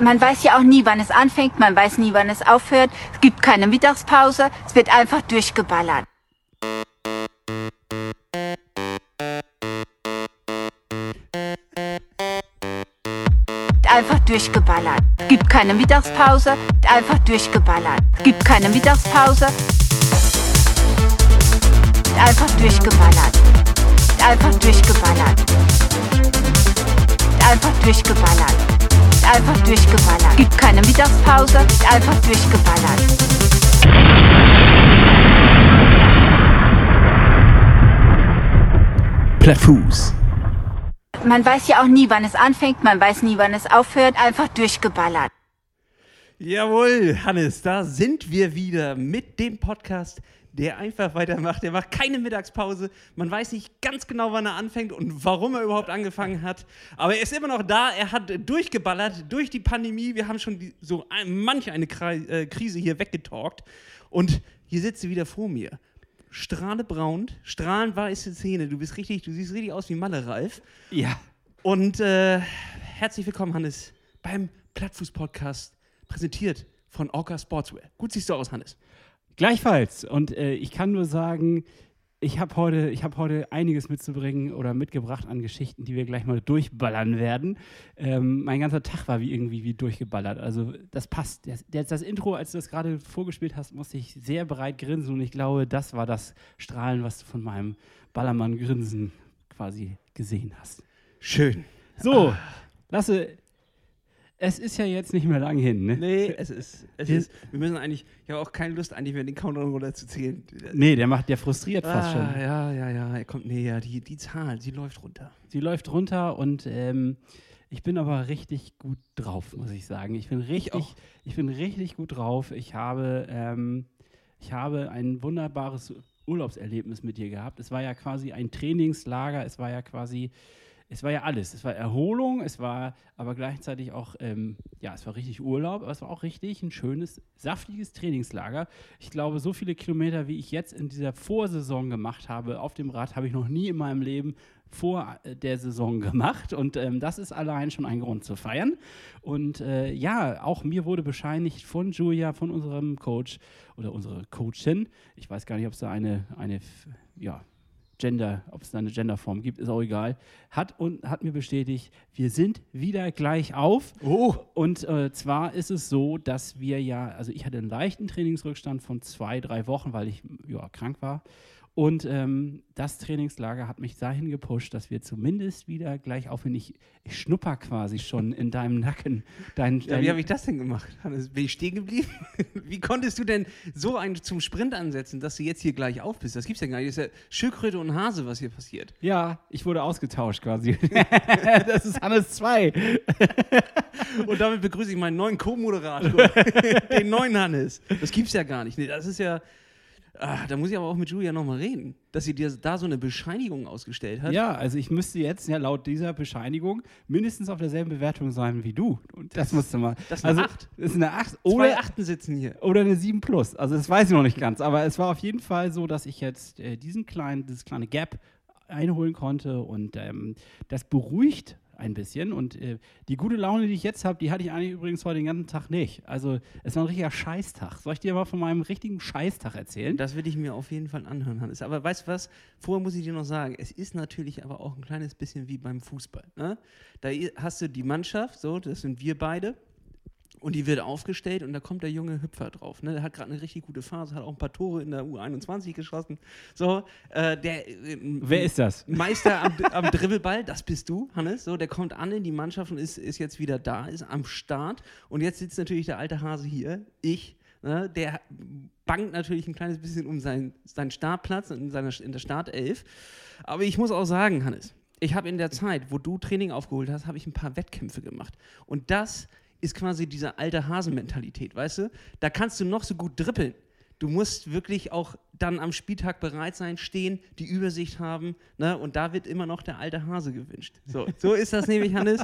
Man weiß ja auch nie, wann es anfängt, man weiß nie, wann es aufhört. Es gibt keine Mittagspause, es wird einfach durchgeballert. Einfach durchgeballert. Es gibt keine Mittagspause, einfach durchgeballert. Es gibt keine Mittagspause. Einfach durchgeballert. Einfach durchgeballert. Einfach durchgeballert. Einfach durchgeballert. Gibt keine Mittagspause. Einfach durchgeballert. Plattfuß. Man weiß ja auch nie, wann es anfängt, man weiß nie, wann es aufhört. Einfach durchgeballert. Jawohl, Hannes, da sind wir wieder mit dem Podcast, der einfach weitermacht. Der macht keine Mittagspause. Man weiß nicht ganz genau, wann er anfängt und warum er überhaupt angefangen hat. Aber er ist immer noch da. Er hat durchgeballert durch die Pandemie. Wir haben schon die, so manch eine äh, Krise hier weggetalkt. Und hier sitzt sie wieder vor mir. Strahlebraun, strahlend weiße Zähne. Du bist richtig, du siehst richtig aus wie Malle Ralf. Ja. Und äh, herzlich willkommen, Hannes, beim Plattfuß-Podcast, präsentiert von Orca Sportswear. Gut siehst du aus, Hannes. Gleichfalls. Und äh, ich kann nur sagen, ich habe heute, ich hab heute einiges mitzubringen oder mitgebracht an Geschichten, die wir gleich mal durchballern werden. Ähm, mein ganzer Tag war wie irgendwie wie durchgeballert. Also das passt. Das, das, das Intro, als du das gerade vorgespielt hast, musste ich sehr breit grinsen und ich glaube, das war das Strahlen, was du von meinem Ballermann-Grinsen quasi gesehen hast. Schön. So, Lasse, es ist ja jetzt nicht mehr lang hin, ne? Nee, es ist, es Wir- ist, wir müssen eigentlich, ich habe auch keine Lust, eigentlich mehr den Countdown runter zu zählen. Nee, der macht, der frustriert fast ah, schon. Ja, ja, ja, er kommt näher. Die, die Zahl, sie läuft runter. Sie läuft runter und ähm, ich bin aber richtig gut drauf, muss ich sagen. Ich bin richtig, auch. ich, bin richtig gut drauf. Ich habe, ähm, ich habe ein wunderbares Urlaubserlebnis mit dir gehabt. Es war ja quasi ein Trainingslager. Es war ja quasi, es war ja alles. Es war Erholung. Es war aber gleichzeitig auch, ähm, ja, es war richtig Urlaub. Aber es war auch richtig ein schönes, saftiges Trainingslager. Ich glaube, so viele Kilometer, wie ich jetzt in dieser Vorsaison gemacht habe auf dem Rad, habe ich noch nie in meinem Leben vor äh, der Saison gemacht und ähm, das ist allein schon ein Grund zu feiern. Und äh, ja, auch mir wurde bescheinigt von Julia, von unserem Coach oder unserer Coachin, ich weiß gar nicht, ob es da eine, eine ja, Gender, ob es da eine Genderform gibt, ist auch egal, hat, und, hat mir bestätigt, wir sind wieder gleich auf. Oh, Und äh, zwar ist es so, dass wir ja, also ich hatte einen leichten Trainingsrückstand von zwei, drei Wochen, weil ich ja, krank war. Und ähm, das Trainingslager hat mich dahin gepusht, dass wir zumindest wieder gleich auf, wenn ich, ich schnupper quasi schon in deinem Nacken. Dein, ja, dein, wie habe ich das denn gemacht? Hannes, bin ich stehen geblieben? wie konntest du denn so einen zum Sprint ansetzen, dass du jetzt hier gleich auf bist? Das gibt's ja gar nicht. Das ist ja Schildkröte und Hase, was hier passiert. ja, ich wurde ausgetauscht quasi. das ist Hannes 2. Und damit begrüße ich meinen neuen Co-Moderator, den neuen Hannes. Das gibt's ja gar nicht. Nee, das ist ja. Ah, da muss ich aber auch mit Julia nochmal reden, dass sie dir da so eine Bescheinigung ausgestellt hat. Ja, also ich müsste jetzt ja laut dieser Bescheinigung mindestens auf derselben Bewertung sein wie du. Und das musst du mal. das ist eine also, Acht. Das ist eine 8 Zwei oder, Achten sitzen hier. oder eine 7 plus. Also das weiß ich noch nicht ganz. Aber es war auf jeden Fall so, dass ich jetzt äh, diesen kleinen, dieses kleine Gap einholen konnte und ähm, das beruhigt ein bisschen. Und äh, die gute Laune, die ich jetzt habe, die hatte ich eigentlich übrigens heute den ganzen Tag nicht. Also es war ein richtiger Scheißtag. Soll ich dir mal von meinem richtigen Scheißtag erzählen? Das will ich mir auf jeden Fall anhören, Hannes. Aber weißt du was? Vorher muss ich dir noch sagen, es ist natürlich aber auch ein kleines bisschen wie beim Fußball. Ne? Da hast du die Mannschaft, so, das sind wir beide. Und die wird aufgestellt und da kommt der junge Hüpfer drauf. Ne? Der hat gerade eine richtig gute Phase, hat auch ein paar Tore in der U21 geschossen. So, äh, der äh, Wer ist das? Meister am, am Dribbelball, das bist du, Hannes. So, der kommt an in die Mannschaft und ist, ist jetzt wieder da, ist am Start. Und jetzt sitzt natürlich der alte Hase hier, ich. Ne, der bangt natürlich ein kleines bisschen um seinen, seinen Startplatz in, seiner, in der Startelf. Aber ich muss auch sagen, Hannes, ich habe in der Zeit, wo du Training aufgeholt hast, habe ich ein paar Wettkämpfe gemacht. Und das ist quasi diese alte Hasenmentalität, weißt du? Da kannst du noch so gut dribbeln. Du musst wirklich auch dann am Spieltag bereit sein, stehen, die Übersicht haben. Ne? Und da wird immer noch der alte Hase gewünscht. So, so ist das nämlich, Hannes.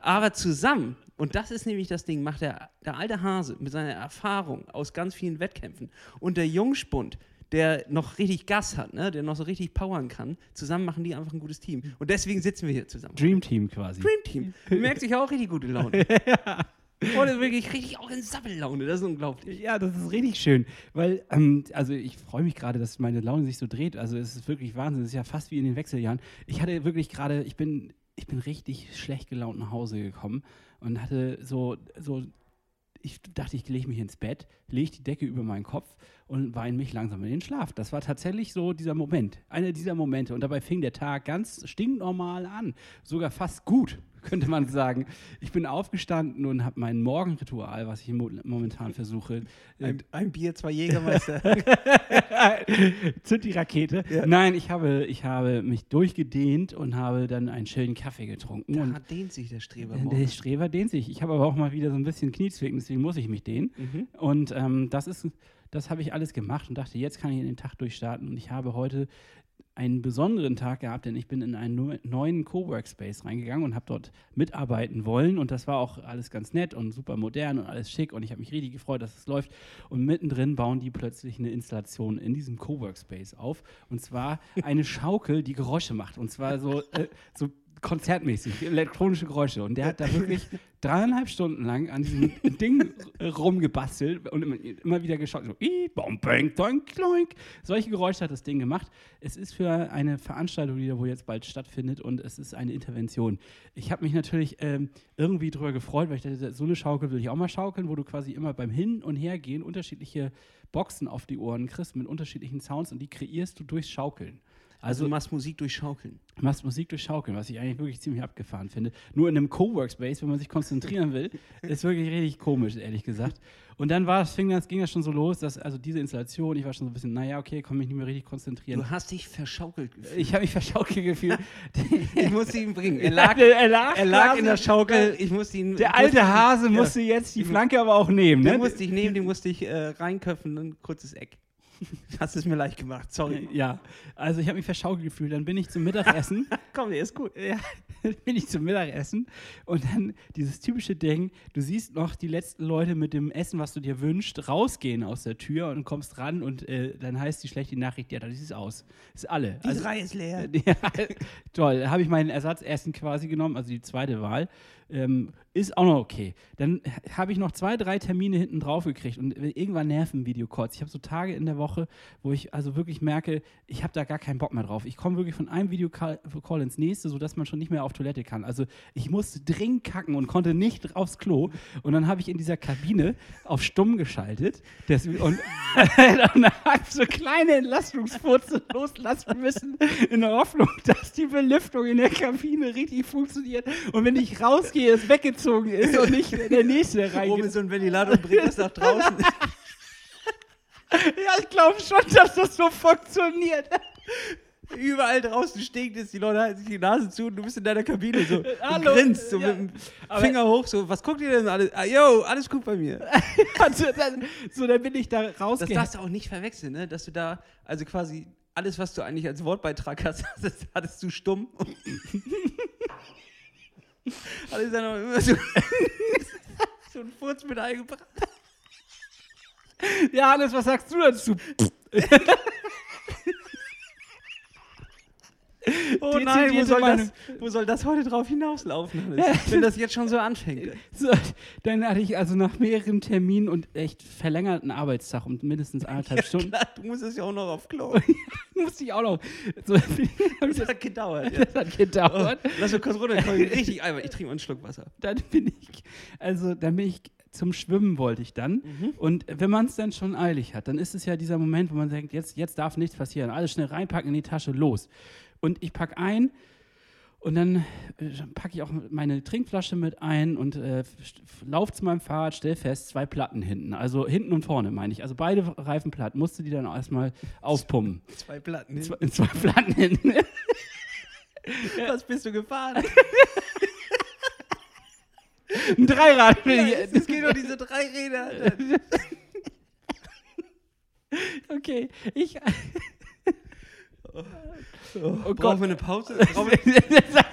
Aber zusammen, und das ist nämlich das Ding, macht der, der alte Hase mit seiner Erfahrung aus ganz vielen Wettkämpfen und der Jungspund, der noch richtig Gas hat, ne? der noch so richtig powern kann, zusammen machen die einfach ein gutes Team. Und deswegen sitzen wir hier zusammen. Dream Team quasi. Dream Team. Du merkst, ich habe auch richtig gute Laune. Oder wirklich richtig auch in Sammellaune. Das ist unglaublich. Ja, das ist richtig schön, weil, ähm, also ich freue mich gerade, dass meine Laune sich so dreht. Also es ist wirklich Wahnsinn. Es ist ja fast wie in den Wechseljahren. Ich hatte wirklich gerade, ich bin, ich bin richtig schlecht gelaunt nach Hause gekommen und hatte so, so ich dachte, ich lege mich ins Bett, lege die Decke über meinen Kopf und weine mich langsam in den Schlaf. Das war tatsächlich so dieser Moment, einer dieser Momente. Und dabei fing der Tag ganz stinknormal an, sogar fast gut, könnte man sagen. Ich bin aufgestanden und habe mein Morgenritual, was ich mo momentan versuche. äh, Ein, ein Bier, zwei Jägermeister. Zünd die Rakete. Ja. Nein, ich habe, ich habe mich durchgedehnt und habe dann einen schönen Kaffee getrunken. und da dehnt sich der Streber der morgen. Streber dehnt sich. Ich habe aber auch mal wieder so ein bisschen Kniezwicken, deswegen muss ich mich dehnen. Mhm. Und ähm, das ist, das habe ich alles gemacht und dachte, jetzt kann ich in den Tag durchstarten. Und ich habe heute einen besonderen Tag gehabt, denn ich bin in einen neu- neuen Coworkspace reingegangen und habe dort mitarbeiten wollen. Und das war auch alles ganz nett und super modern und alles schick. Und ich habe mich richtig gefreut, dass es läuft. Und mittendrin bauen die plötzlich eine Installation in diesem Coworkspace auf. Und zwar eine Schaukel, die Geräusche macht. Und zwar so, äh, so konzertmäßig, elektronische Geräusche. Und der hat da wirklich dreieinhalb Stunden lang an diesem Ding rumgebastelt und immer, immer wieder geschaut. So, "Ii, bom, bang, doink, doink." Solche Geräusche hat das Ding gemacht. Es ist für eine Veranstaltung, die da wohl jetzt bald stattfindet und es ist eine Intervention. Ich habe mich natürlich ähm, irgendwie drüber gefreut, weil ich dachte, so eine Schaukel will ich auch mal schaukeln, wo du quasi immer beim Hin- und Hergehen unterschiedliche Boxen auf die Ohren kriegst mit unterschiedlichen Sounds und die kreierst du durchs Schaukeln. Also du machst Musik durch Schaukeln. Du machst Musik durch Schaukeln, was ich eigentlich wirklich ziemlich abgefahren finde. Nur in einem Coworkspace, wenn man sich konzentrieren will, ist wirklich richtig komisch, ehrlich gesagt. Und dann war es, fing das, ging das schon so los, dass also diese Installation, ich war schon so ein bisschen, naja, okay, kann mich nicht mehr richtig konzentrieren. Du hast dich verschaukelt gefühlt. Ich habe mich verschaukelt gefühlt. Ich musste ihn bringen. Er lag, er lag, er lag in der Schaukel. Ich musste ihn. Der ich alte musste Hase ja. musste jetzt die Flanke aber auch nehmen. Den Ne? musste ich nehmen, den musste ich äh, reinköpfen, ein kurzes Eck. Hast es mir leicht gemacht, sorry. Ja, also ich habe mich verschaukelt gefühlt. Dann bin ich zum Mittagessen. Komm, der ist gut. Ja, dann bin ich zum Mittagessen und dann dieses typische Ding, du siehst noch die letzten Leute mit dem Essen, was du dir wünschst, rausgehen aus der Tür und kommst ran und äh, dann heißt die schlechte Nachricht, ja, das ist aus. Das ist alle. Die Also, Reihe ist leer. ja, toll. Da habe ich mein Ersatzessen quasi genommen, also die zweite Wahl. Ähm, ist auch noch okay. Dann habe ich noch zwei, drei Termine hinten drauf gekriegt und irgendwann nerven Videocalls. Ich habe so Tage in der Woche, wo ich also wirklich merke, ich habe da gar keinen Bock mehr drauf. Ich komme wirklich von einem Videocall Call ins nächste, sodass man schon nicht mehr auf Toilette kann. Also ich musste dringend kacken und konnte nicht aufs Klo. Und dann habe ich in dieser Kabine auf stumm geschaltet. Das, und, und habe so kleine Entlastungsfurze loslassen müssen, in der Hoffnung, dass die Belüftung in der Kabine richtig funktioniert. Und wenn ich rausgehe, es weggezogen ist und nicht der nächste Oben reingeht. ist so ein Ventilator und bringt das nach draußen. Ja, ich glaube schon, dass das so funktioniert. Überall draußen stinkt es, die Leute halten sich die Nase zu und du bist in deiner Kabine so und Hallo. grinst so Ja. mit dem Finger hoch, so, was guckt ihr denn alles? Ah, yo, alles gut bei mir. Also, dann, so, dann bin ich da Das rausgegangen. darfst du auch nicht verwechseln, ne? dass du da, also quasi alles, was du eigentlich als Wortbeitrag hast, das hattest du stumm. Alles dann auch immer so, so ein Furz mit eingebracht. Ja, Hannes, was sagst du dazu? Oh nein, wo soll, das, wo soll das heute drauf hinauslaufen, Hannes? wenn das jetzt schon so anfängt? So, dann hatte ich also nach mehreren Terminen und echt verlängerten Arbeitstag um mindestens anderthalb Stunden, Klar, du musst es ja auch noch auf Klo. musste ich auch noch. So, Das hat gedauert. Ja. das hat gedauert. Lass uns kurz runterkommen. Richtig einmal. Ich trinke mal einen Schluck Wasser. Dann bin ich, also dann bin ich zum Schwimmen wollte ich dann. Mhm. Und wenn man es dann schon eilig hat, dann ist es ja dieser Moment, wo man denkt, jetzt, jetzt darf nichts passieren. Alles schnell reinpacken in die Tasche, los. Und ich packe ein und dann äh, packe ich auch meine Trinkflasche mit ein und äh, laufe zu meinem Fahrrad, stell fest, zwei Platten hinten. Also hinten und vorne meine ich. Also beide Reifen platt. Musste die dann erstmal aufpumpen. Zwei Platten. Zwei, zwei Platten hinten. Was bist du gefahren? Ein Dreirad. ich- Es geht doch diese drei Räder. Okay, ich. Oh, Gott. Brauchen wir eine Pause?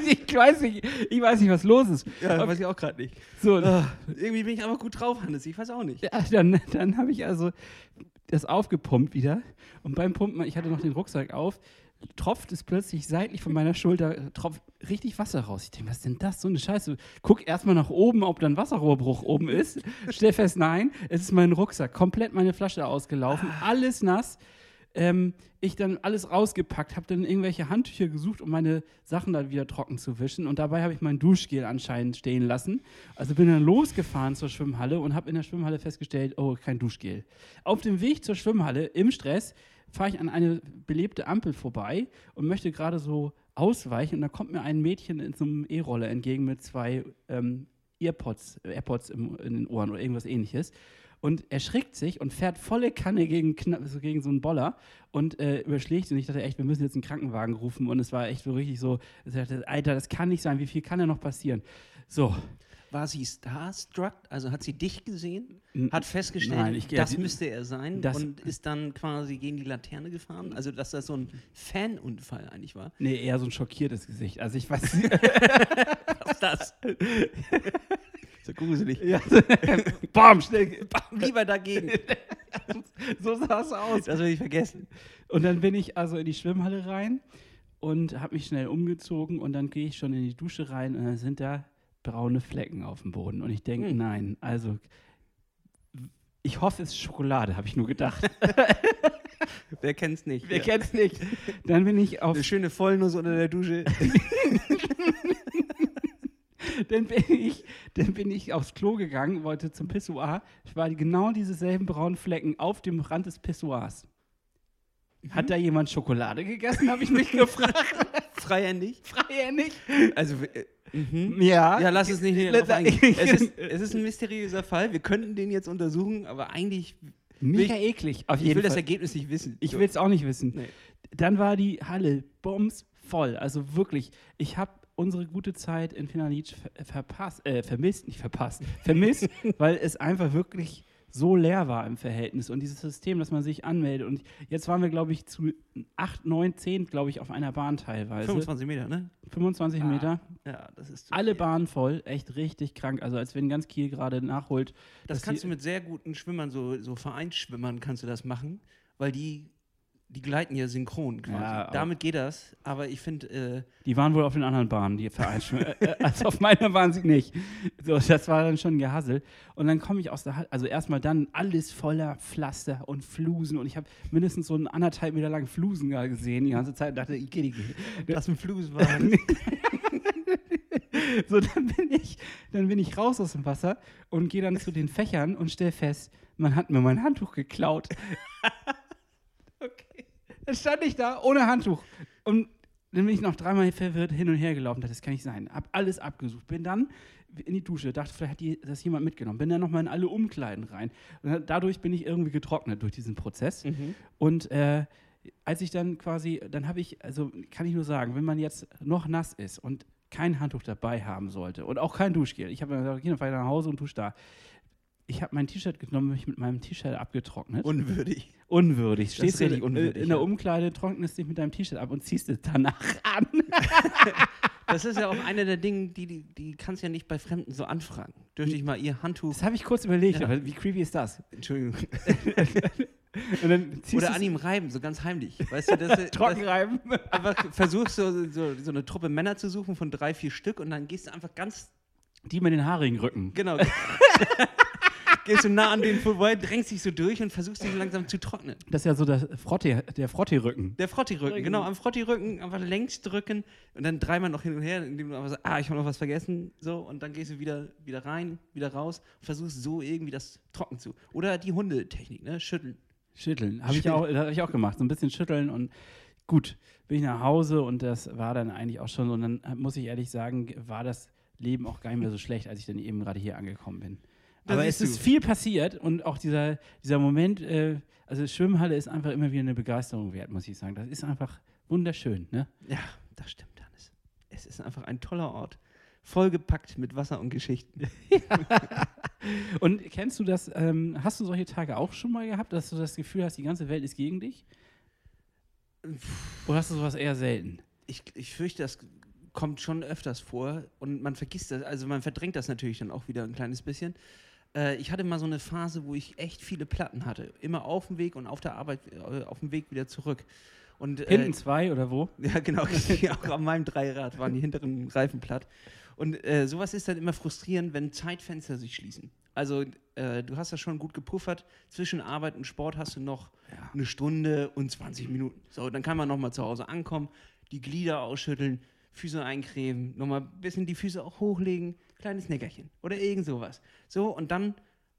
Ich, weiß nicht, ich weiß nicht, was los ist. ja, weiß ich auch gerade nicht. So, Ah, irgendwie bin ich aber gut drauf, Hannes. Ich weiß auch nicht. ja, dann, dann habe ich also das aufgepumpt wieder. Und beim Pumpen, ich hatte noch den Rucksack auf, tropft es plötzlich seitlich von meiner Schulter, tropft richtig Wasser raus. Ich denke, was ist denn das? So eine Scheiße. Guck erstmal nach oben, ob da ein Wasserrohrbruch oben ist. Stell fest, nein, es ist mein Rucksack. Komplett meine Flasche ausgelaufen, alles nass. Ähm, ich dann alles rausgepackt, habe dann irgendwelche Handtücher gesucht, um meine Sachen dann wieder trocken zu wischen. Und dabei habe ich mein Duschgel anscheinend stehen lassen. Also bin dann losgefahren zur Schwimmhalle und habe in der Schwimmhalle festgestellt, oh, kein Duschgel. Auf dem Weg zur Schwimmhalle im Stress fahre ich an eine belebte Ampel vorbei und möchte gerade so ausweichen. Und da kommt mir ein Mädchen in so einem E-Roller entgegen mit zwei ähm, Earpods, AirPods im, in den Ohren oder irgendwas ähnliches und erschrickt sich und fährt volle Kanne gegen, so gegen so einen Boller und äh, überschlägt. Und ich dachte echt, wir müssen jetzt einen Krankenwagen rufen. Und es war echt so richtig so, ich dachte, Alter, das kann nicht sein. Wie viel kann da noch passieren? So. War sie starstruck? Also hat sie dich gesehen? Hat festgestellt, Nein, ich- das müsste er sein das- und ist dann quasi gegen die Laterne gefahren? Also, dass das so ein Fanunfall eigentlich war? Nee, eher so ein schockiertes Gesicht. Also ich weiß Was ist das? So gruselig. ja, Bam, schnell. Bam. Lieber dagegen. So sah es aus. Das will ich vergessen. Und dann bin ich also in die Schwimmhalle rein und habe mich schnell umgezogen und dann gehe ich schon in die Dusche rein und dann sind da braune Flecken auf dem Boden. Und ich denke, Hm. nein, also ich hoffe, es ist Schokolade, habe ich nur gedacht. Wer kennt's nicht? Wer Ja. kennt's nicht? Dann bin ich auf Eine schöne Vollnuss unter der Dusche. Dann bin ich, dann bin ich aufs Klo gegangen, wollte zum Pissoir. Es waren genau dieselben braunen Flecken auf dem Rand des Pissoirs. Hat da jemand Schokolade gegessen, habe ich mich gefragt. Freihändig. Freihändig. Also, äh, mhm. Ja. Ja, lass es nicht näher drauf eingehen. Es ist, es ist ein mysteriöser Fall. Wir könnten den jetzt untersuchen, aber eigentlich Mega will eklig. Auf ich jeden will das Fall. Ergebnis nicht wissen. Ich So. will es auch nicht wissen. Nee. Dann war die Halle bombs voll. Also wirklich, ich habe unsere gute Zeit in Finalitsch ver verpasst, äh, vermisst, nicht verpasst, vermisst, weil es einfach wirklich so leer war im Verhältnis und dieses System, dass man sich anmeldet. Und jetzt waren wir, glaube ich, zu 8, 9, 10, glaube ich, auf einer Bahn teilweise. 25 Meter, ne? 25 Ah. Meter. Ja, das ist. Alle viel. Bahnen voll, echt richtig krank. Also als wenn ganz Kiel gerade nachholt. Das kannst du mit sehr guten Schwimmern, so, so Vereinsschwimmern, kannst du das machen, weil die, die gleiten ja synchron quasi. Ja, Damit geht das, aber ich finde, äh, Die waren wohl auf den anderen Bahnen, die Vereinsschwimmer. äh, also auf meiner waren sie nicht. So, das war dann schon ein Gehassel. Und dann komme ich aus der Halle, also erstmal dann alles voller Pflaster und Flusen. Und ich habe mindestens so einen anderthalb Meter langen Flusen gesehen die ganze Zeit und dachte, ich gehe das ein Flus war. So, dann bin ich, dann bin ich raus aus dem Wasser und gehe dann zu den Fächern und stelle fest, man hat mir mein Handtuch geklaut. Dann stand ich da ohne Handtuch. Und dann bin ich noch dreimal verwirrt hin und her gelaufen. Dachte, Das kann nicht sein. Hab alles abgesucht. Bin dann in die Dusche. Dachte, vielleicht hat die, das jemand mitgenommen. Bin dann nochmal in alle Umkleiden rein. Und dadurch bin ich irgendwie getrocknet durch diesen Prozess. Mhm. Und äh, als ich dann quasi, dann habe ich, also kann ich nur sagen, wenn man jetzt noch nass ist und kein Handtuch dabei haben sollte und auch kein Duschgel. Ich habe dann gesagt, okay, dann fahre ich nach Hause und dusche da. Ich habe mein T-Shirt genommen, mich mit meinem T-Shirt abgetrocknet. Unwürdig. unwürdig. Stehst du unwürdig, in der. Umkleide, trocknest dich mit deinem T-Shirt ab und ziehst es danach an. Das ist ja auch eine der Dinge, die, die, die kannst du ja nicht bei Fremden so anfragen. Dürfte ich mal ihr Handtuch. Das habe ich kurz überlegt, Ja. aber wie creepy ist das? Entschuldigung. Und Oder an ihm reiben, so ganz heimlich. Weißt du, dass, trocken dass reiben. einfach versuchst so, so, so eine Truppe Männer zu suchen von drei, vier Stück und dann gehst du einfach ganz Die mit den haarigen Rücken. Genau. Gehst du nah an den vorbei, drängst dich so durch und versuchst ihn langsam zu trocknen. Das ist ja so das Frotte, der Frotte-Rücken. Der Frotti-Rücken, Rücken. genau, am Frotti-Rücken einfach längs drücken und dann dreimal noch hin und her, indem du einfach sagst, ah, ich habe noch was vergessen, so, und dann gehst du wieder, wieder rein, wieder raus und versuchst so irgendwie das trocken zu. Oder die Hundetechnik, ne, schütteln. Schütteln. Habe ich, auch- hab ich auch gemacht. So ein bisschen schütteln und gut. Bin ich nach Hause und das war dann eigentlich auch schon. Und dann muss ich ehrlich sagen, war das Leben auch gar nicht mehr so schlecht, als ich dann eben gerade hier angekommen bin. Aber es ist du. viel passiert und auch dieser, dieser Moment, äh, also Schwimmhalle ist einfach immer wieder eine Begeisterung wert, muss ich sagen. Das ist einfach wunderschön. Ne? Ja, das stimmt, Hannes. Es ist einfach ein toller Ort. Vollgepackt mit Wasser und Geschichten. Und kennst du das, ähm, hast du solche Tage auch schon mal gehabt, dass du das Gefühl hast, die ganze Welt ist gegen dich? Oder hast du sowas eher selten? Ich, ich fürchte, das kommt schon öfters vor und man vergisst das, also man verdrängt das natürlich dann auch wieder ein kleines bisschen. Äh, ich hatte mal so eine Phase, wo ich echt viele Platten hatte. Immer auf dem Weg und auf der Arbeit, äh, auf dem Weg wieder zurück. Und, äh, Hinten zwei oder wo? Ja, genau. Auch an meinem Dreirad waren die hinteren Reifen platt. Und äh, sowas ist dann immer frustrierend, wenn Zeitfenster sich schließen. Also äh, du hast das schon gut gepuffert. Zwischen Arbeit und Sport hast du noch eine Stunde und 20 Minuten. So, dann kann man noch mal zu Hause ankommen, die Glieder ausschütteln, Füße eincremen, noch mal ein bisschen die Füße auch hochlegen, kleines Neckerchen oder irgend sowas. So, und dann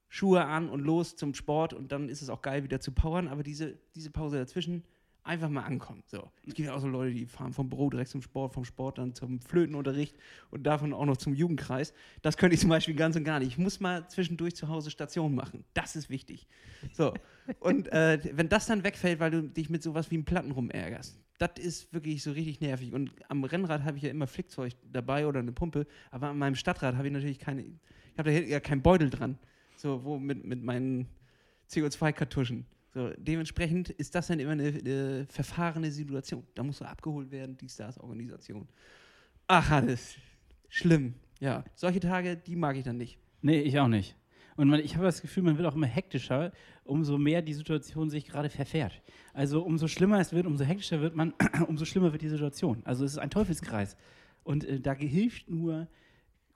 Schuhe an und los zum Sport und dann ist es auch geil, wieder zu powern. Aber diese, diese Pause dazwischen, einfach mal ankommen. So. Es gibt ja auch so Leute, die fahren vom Büro direkt zum Sport, vom Sport dann zum Flötenunterricht und davon auch noch zum Jugendkreis. Das könnte ich zum Beispiel ganz und gar nicht. Ich muss mal zwischendurch zu Hause Station machen. Das ist wichtig. So. Und äh, wenn das dann wegfällt, weil du dich mit sowas wie einem Platten rumärgerst, das ist wirklich so richtig nervig. Und am Rennrad habe ich ja immer Flickzeug dabei oder eine Pumpe, aber an meinem Stadtrad habe ich natürlich keine, ich habe da ja keinen Beutel dran. So, wo mit, mit meinen CO2-Kartuschen. So, dementsprechend ist das dann immer eine, eine, verfahrene Situation. Da muss er abgeholt werden, die Stars-Organisation. Ach, alles schlimm. Ja, solche Tage, die mag ich dann nicht. Nee, ich auch nicht. Und man, ich habe das Gefühl, man wird auch immer hektischer, umso mehr die Situation sich gerade verfährt. Also umso schlimmer es wird, umso hektischer wird man, umso schlimmer wird die Situation. Also es ist ein Teufelskreis. Und äh, da hilft nur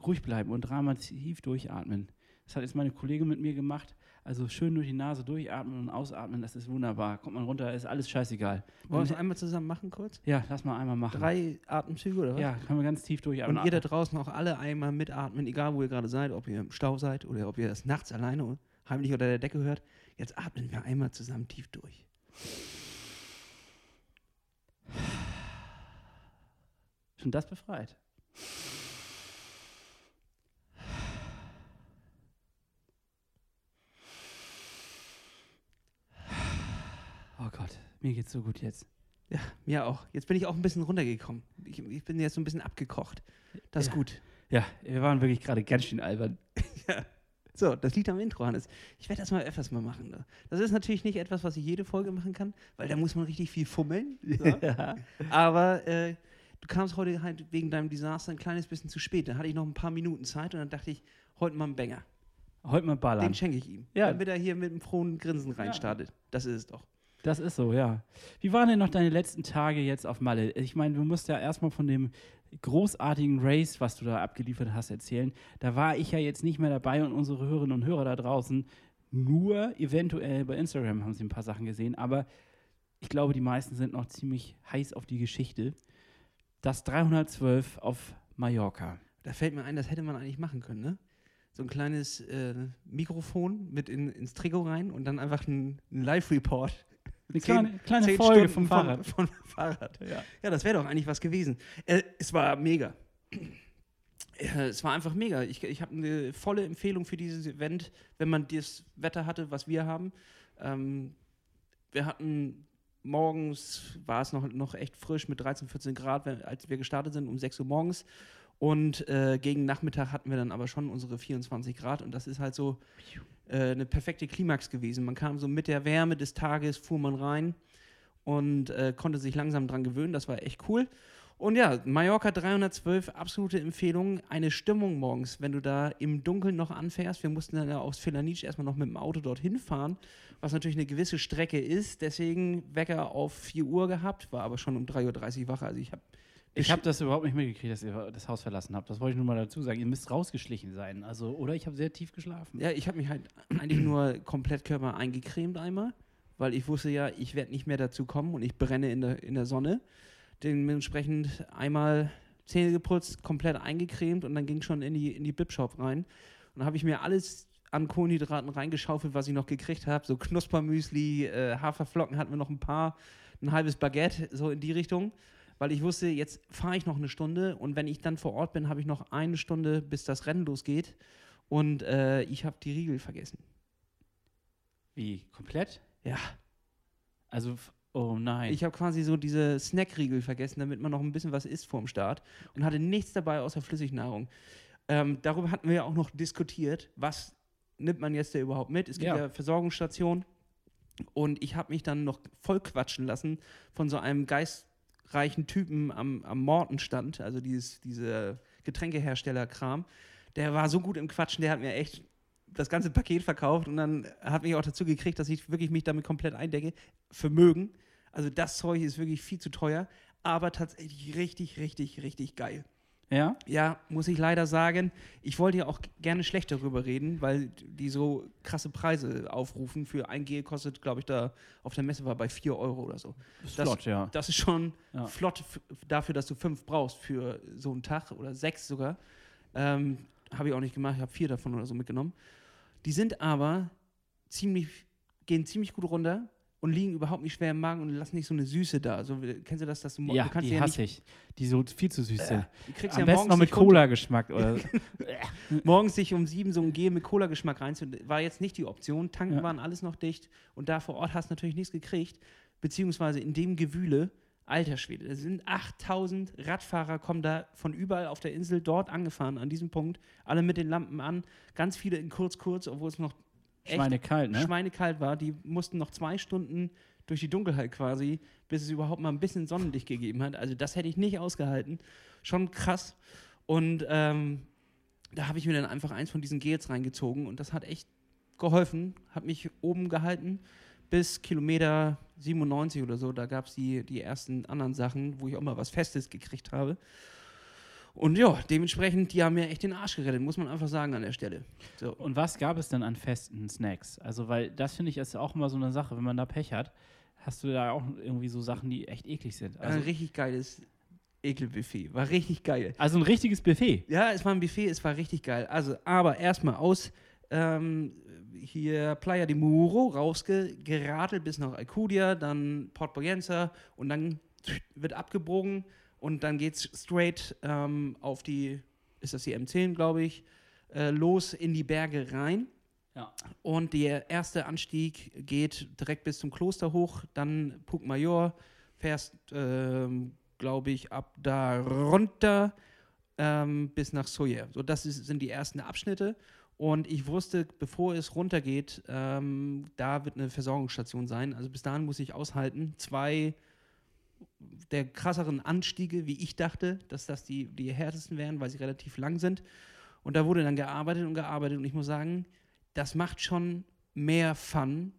ruhig bleiben und dramativ durchatmen. Das hat jetzt meine Kollegin mit mir gemacht. Also schön durch die Nase durchatmen und ausatmen, das ist wunderbar. Kommt man runter, ist alles scheißegal. Wollen wir es einmal zusammen machen kurz? Ja, lass mal einmal machen. Drei Atemzüge oder was? Ja, können wir ganz tief durchatmen. Und ihr da draußen auch alle einmal mitatmen, egal wo ihr gerade seid, ob ihr im Stau seid oder ob ihr das nachts alleine heimlich unter der Decke hört. Jetzt atmen wir einmal zusammen tief durch. Schon das befreit. Oh Gott, mir geht's so gut jetzt. Ja, mir auch. Jetzt bin ich auch ein bisschen runtergekommen. Ich, ich bin jetzt so ein bisschen abgekocht. Das ist Ja. gut. Ja, wir waren wirklich gerade ganz schön albern. ja. So, das liegt am Intro, Hannes. Ich werde das mal öfters mal machen. Ne? Das ist natürlich nicht etwas, was ich jede Folge machen kann, weil da muss man richtig viel fummeln. So. Ja. Aber äh, du kamst heute halt wegen deinem Desaster ein kleines bisschen zu spät. Da hatte ich noch ein paar Minuten Zeit und dann dachte ich, heute mal ein Banger. Heute mal ballern. Den schenke ich ihm. Ja. Damit er hier mit einem frohen Grinsen reinstartet. Das ist es doch. Das ist so, ja. Wie waren denn noch deine letzten Tage jetzt auf Malle? Ich meine, du musst ja erstmal von dem großartigen Race, was du da abgeliefert hast, erzählen. Da war ich ja jetzt nicht mehr dabei und unsere Hörerinnen und Hörer da draußen nur eventuell bei Instagram haben sie ein paar Sachen gesehen, aber ich glaube, die meisten sind noch ziemlich heiß auf die Geschichte. Das 312 auf Mallorca. Da fällt mir ein, das hätte man eigentlich machen können, ne? So ein kleines äh, Mikrofon mit in, ins Trikot rein und dann einfach ein, ein Live-Report. Eine Zehn- kleine, kleine zehn Folge Stunden vom Fahrrad. Vom, vom Fahrrad. Ja. Ja, das wäre doch eigentlich was gewesen. Äh, es war mega. Äh, es war einfach mega. Ich, ich habe eine volle Empfehlung für dieses Event, wenn man das Wetter hatte, was wir haben. Ähm, wir hatten morgens, war es noch, noch echt frisch mit 13, 14 Grad, wenn, als wir gestartet sind, um 6 Uhr morgens. Und äh, gegen Nachmittag hatten wir dann aber schon unsere 24 Grad. Und das ist halt so äh, eine perfekte Klimax gewesen. Man kam so mit der Wärme des Tages, fuhr man rein und äh, konnte sich langsam dran gewöhnen. Das war echt cool. Und ja, Mallorca 312, absolute Empfehlung. Eine Stimmung morgens, wenn du da im Dunkeln noch anfährst. Wir mussten dann ja aus Felanitsch erstmal noch mit dem Auto dorthin fahren, was natürlich eine gewisse Strecke ist. Deswegen Wecker auf 4 Uhr gehabt, war aber schon um 3.30 Uhr wach. Also ich habe Ich habe das überhaupt nicht mitgekriegt, dass ihr das Haus verlassen habt. Das wollte ich nur mal dazu sagen. Ihr müsst rausgeschlichen sein. Also, oder ich habe sehr tief geschlafen. Ja, ich habe mich halt eigentlich nur komplett Körper eingecremt einmal, weil ich wusste ja, ich werde nicht mehr dazu kommen und ich brenne in der, in der Sonne. Dementsprechend einmal Zähne geputzt, komplett eingecremt und dann ging schon in die, in die Bib-Shop rein. Und dann habe ich mir alles an Kohlenhydraten reingeschaufelt, was ich noch gekriegt habe. So Knuspermüsli, äh, Haferflocken hatten wir noch ein paar, ein halbes Baguette, so in die Richtung. Weil ich wusste, jetzt fahre ich noch eine Stunde und wenn ich dann vor Ort bin, habe ich noch eine Stunde, bis das Rennen losgeht. Und äh, ich habe die Riegel vergessen. Wie? Komplett? Ja. Also, oh nein. Ich habe quasi so diese Snackriegel vergessen, damit man noch ein bisschen was isst vorm Start und hatte nichts dabei außer Flüssignahrung. Ähm, darüber hatten wir ja auch noch diskutiert, was nimmt man jetzt da überhaupt mit? Es gibt Ja. ja, Versorgungsstationen und ich habe mich dann noch voll quatschen lassen von so einem geistreichen Typen am, am Mortenstand, also dieses, diese Getränkehersteller-Kram. Der war so gut im Quatschen, der hat mir echt das ganze Paket verkauft und dann hat mich auch dazu gekriegt, dass ich wirklich mich damit komplett eindecke. Vermögen. Also das Zeug ist wirklich viel zu teuer, aber tatsächlich richtig, richtig, richtig geil. Ja? Ja, muss ich leider sagen. Ich wollte ja auch gerne schlecht darüber reden, weil die so krasse Preise aufrufen. Für ein Gel kostet, glaube ich, da auf der Messe war bei 4 Euro oder so. Das- flott, ja. Das ist schon Ja. flott dafür, dass du fünf brauchst für so einen Tag oder sechs sogar. Ähm, habe ich auch nicht gemacht, ich habe vier davon oder so mitgenommen. Die sind aber ziemlich, gehen ziemlich gut runter und liegen überhaupt nicht schwer im Magen und lassen nicht so eine Süße da. Also, kennst du das, dass du, mo- Ja, du kannst die ja hasse nicht, ich. Die so viel zu süß sind. du kriegst Am ja besten morgens noch mit Cola-Geschmack. Oder morgens sich um sieben so ein Gel mit Cola-Geschmack rein, war jetzt nicht die Option. Tanken Ja. waren alles noch dicht und da vor Ort hast du natürlich nichts gekriegt. Beziehungsweise in dem Gewühle, alter Schwede, es sind 8000 Radfahrer, kommen da von überall auf der Insel dort angefahren, an diesem Punkt, alle mit den Lampen an, ganz viele in kurz, kurz, obwohl es noch Schweinekalt, ne? schweinekalt war. Die mussten noch zwei Stunden durch die Dunkelheit quasi, bis es überhaupt mal ein bisschen Sonnenlicht gegeben hat. Also das hätte ich nicht ausgehalten. Schon krass. Und ähm, da habe ich mir dann einfach eins von diesen Gels reingezogen und das hat echt geholfen, hat mich oben gehalten bis Kilometer 97 oder so. Da gab es die, die ersten anderen Sachen, wo ich auch mal was Festes gekriegt habe. Und ja, dementsprechend, die haben mir echt den Arsch gerettet, muss man einfach sagen an der Stelle. So. Und was gab es denn an festen Snacks? Also, weil das finde ich ist auch immer so eine Sache, wenn man da Pech hat, hast du da auch irgendwie so Sachen, die echt eklig sind. Also ein richtig geiles Ekelbuffet. War richtig geil. also ein richtiges Buffet. Ja, es war ein Buffet, es war richtig geil. Also, aber erstmal aus ähm, hier Playa de Muro rausgeradelt bis nach Alcudia, dann Port Poyenza und dann wird abgebogen und dann geht's straight ähm, auf die, ist das die M10, glaube ich, äh, los in die Berge rein. Ja. Und der erste Anstieg geht direkt bis zum Kloster hoch, dann Puc Major, fährst, ähm, glaube ich, ab da runter ähm, bis nach Soyer. So, das ist, sind die ersten Abschnitte. Und ich wusste, bevor es runtergeht, ähm, da wird eine Versorgungsstation sein. Also bis dahin muss ich aushalten. Zwei der krasseren Anstiege, wie ich dachte, dass das die, die härtesten wären, weil sie relativ lang sind. Und da wurde dann gearbeitet und gearbeitet. Und ich muss sagen, das macht schon mehr Fun,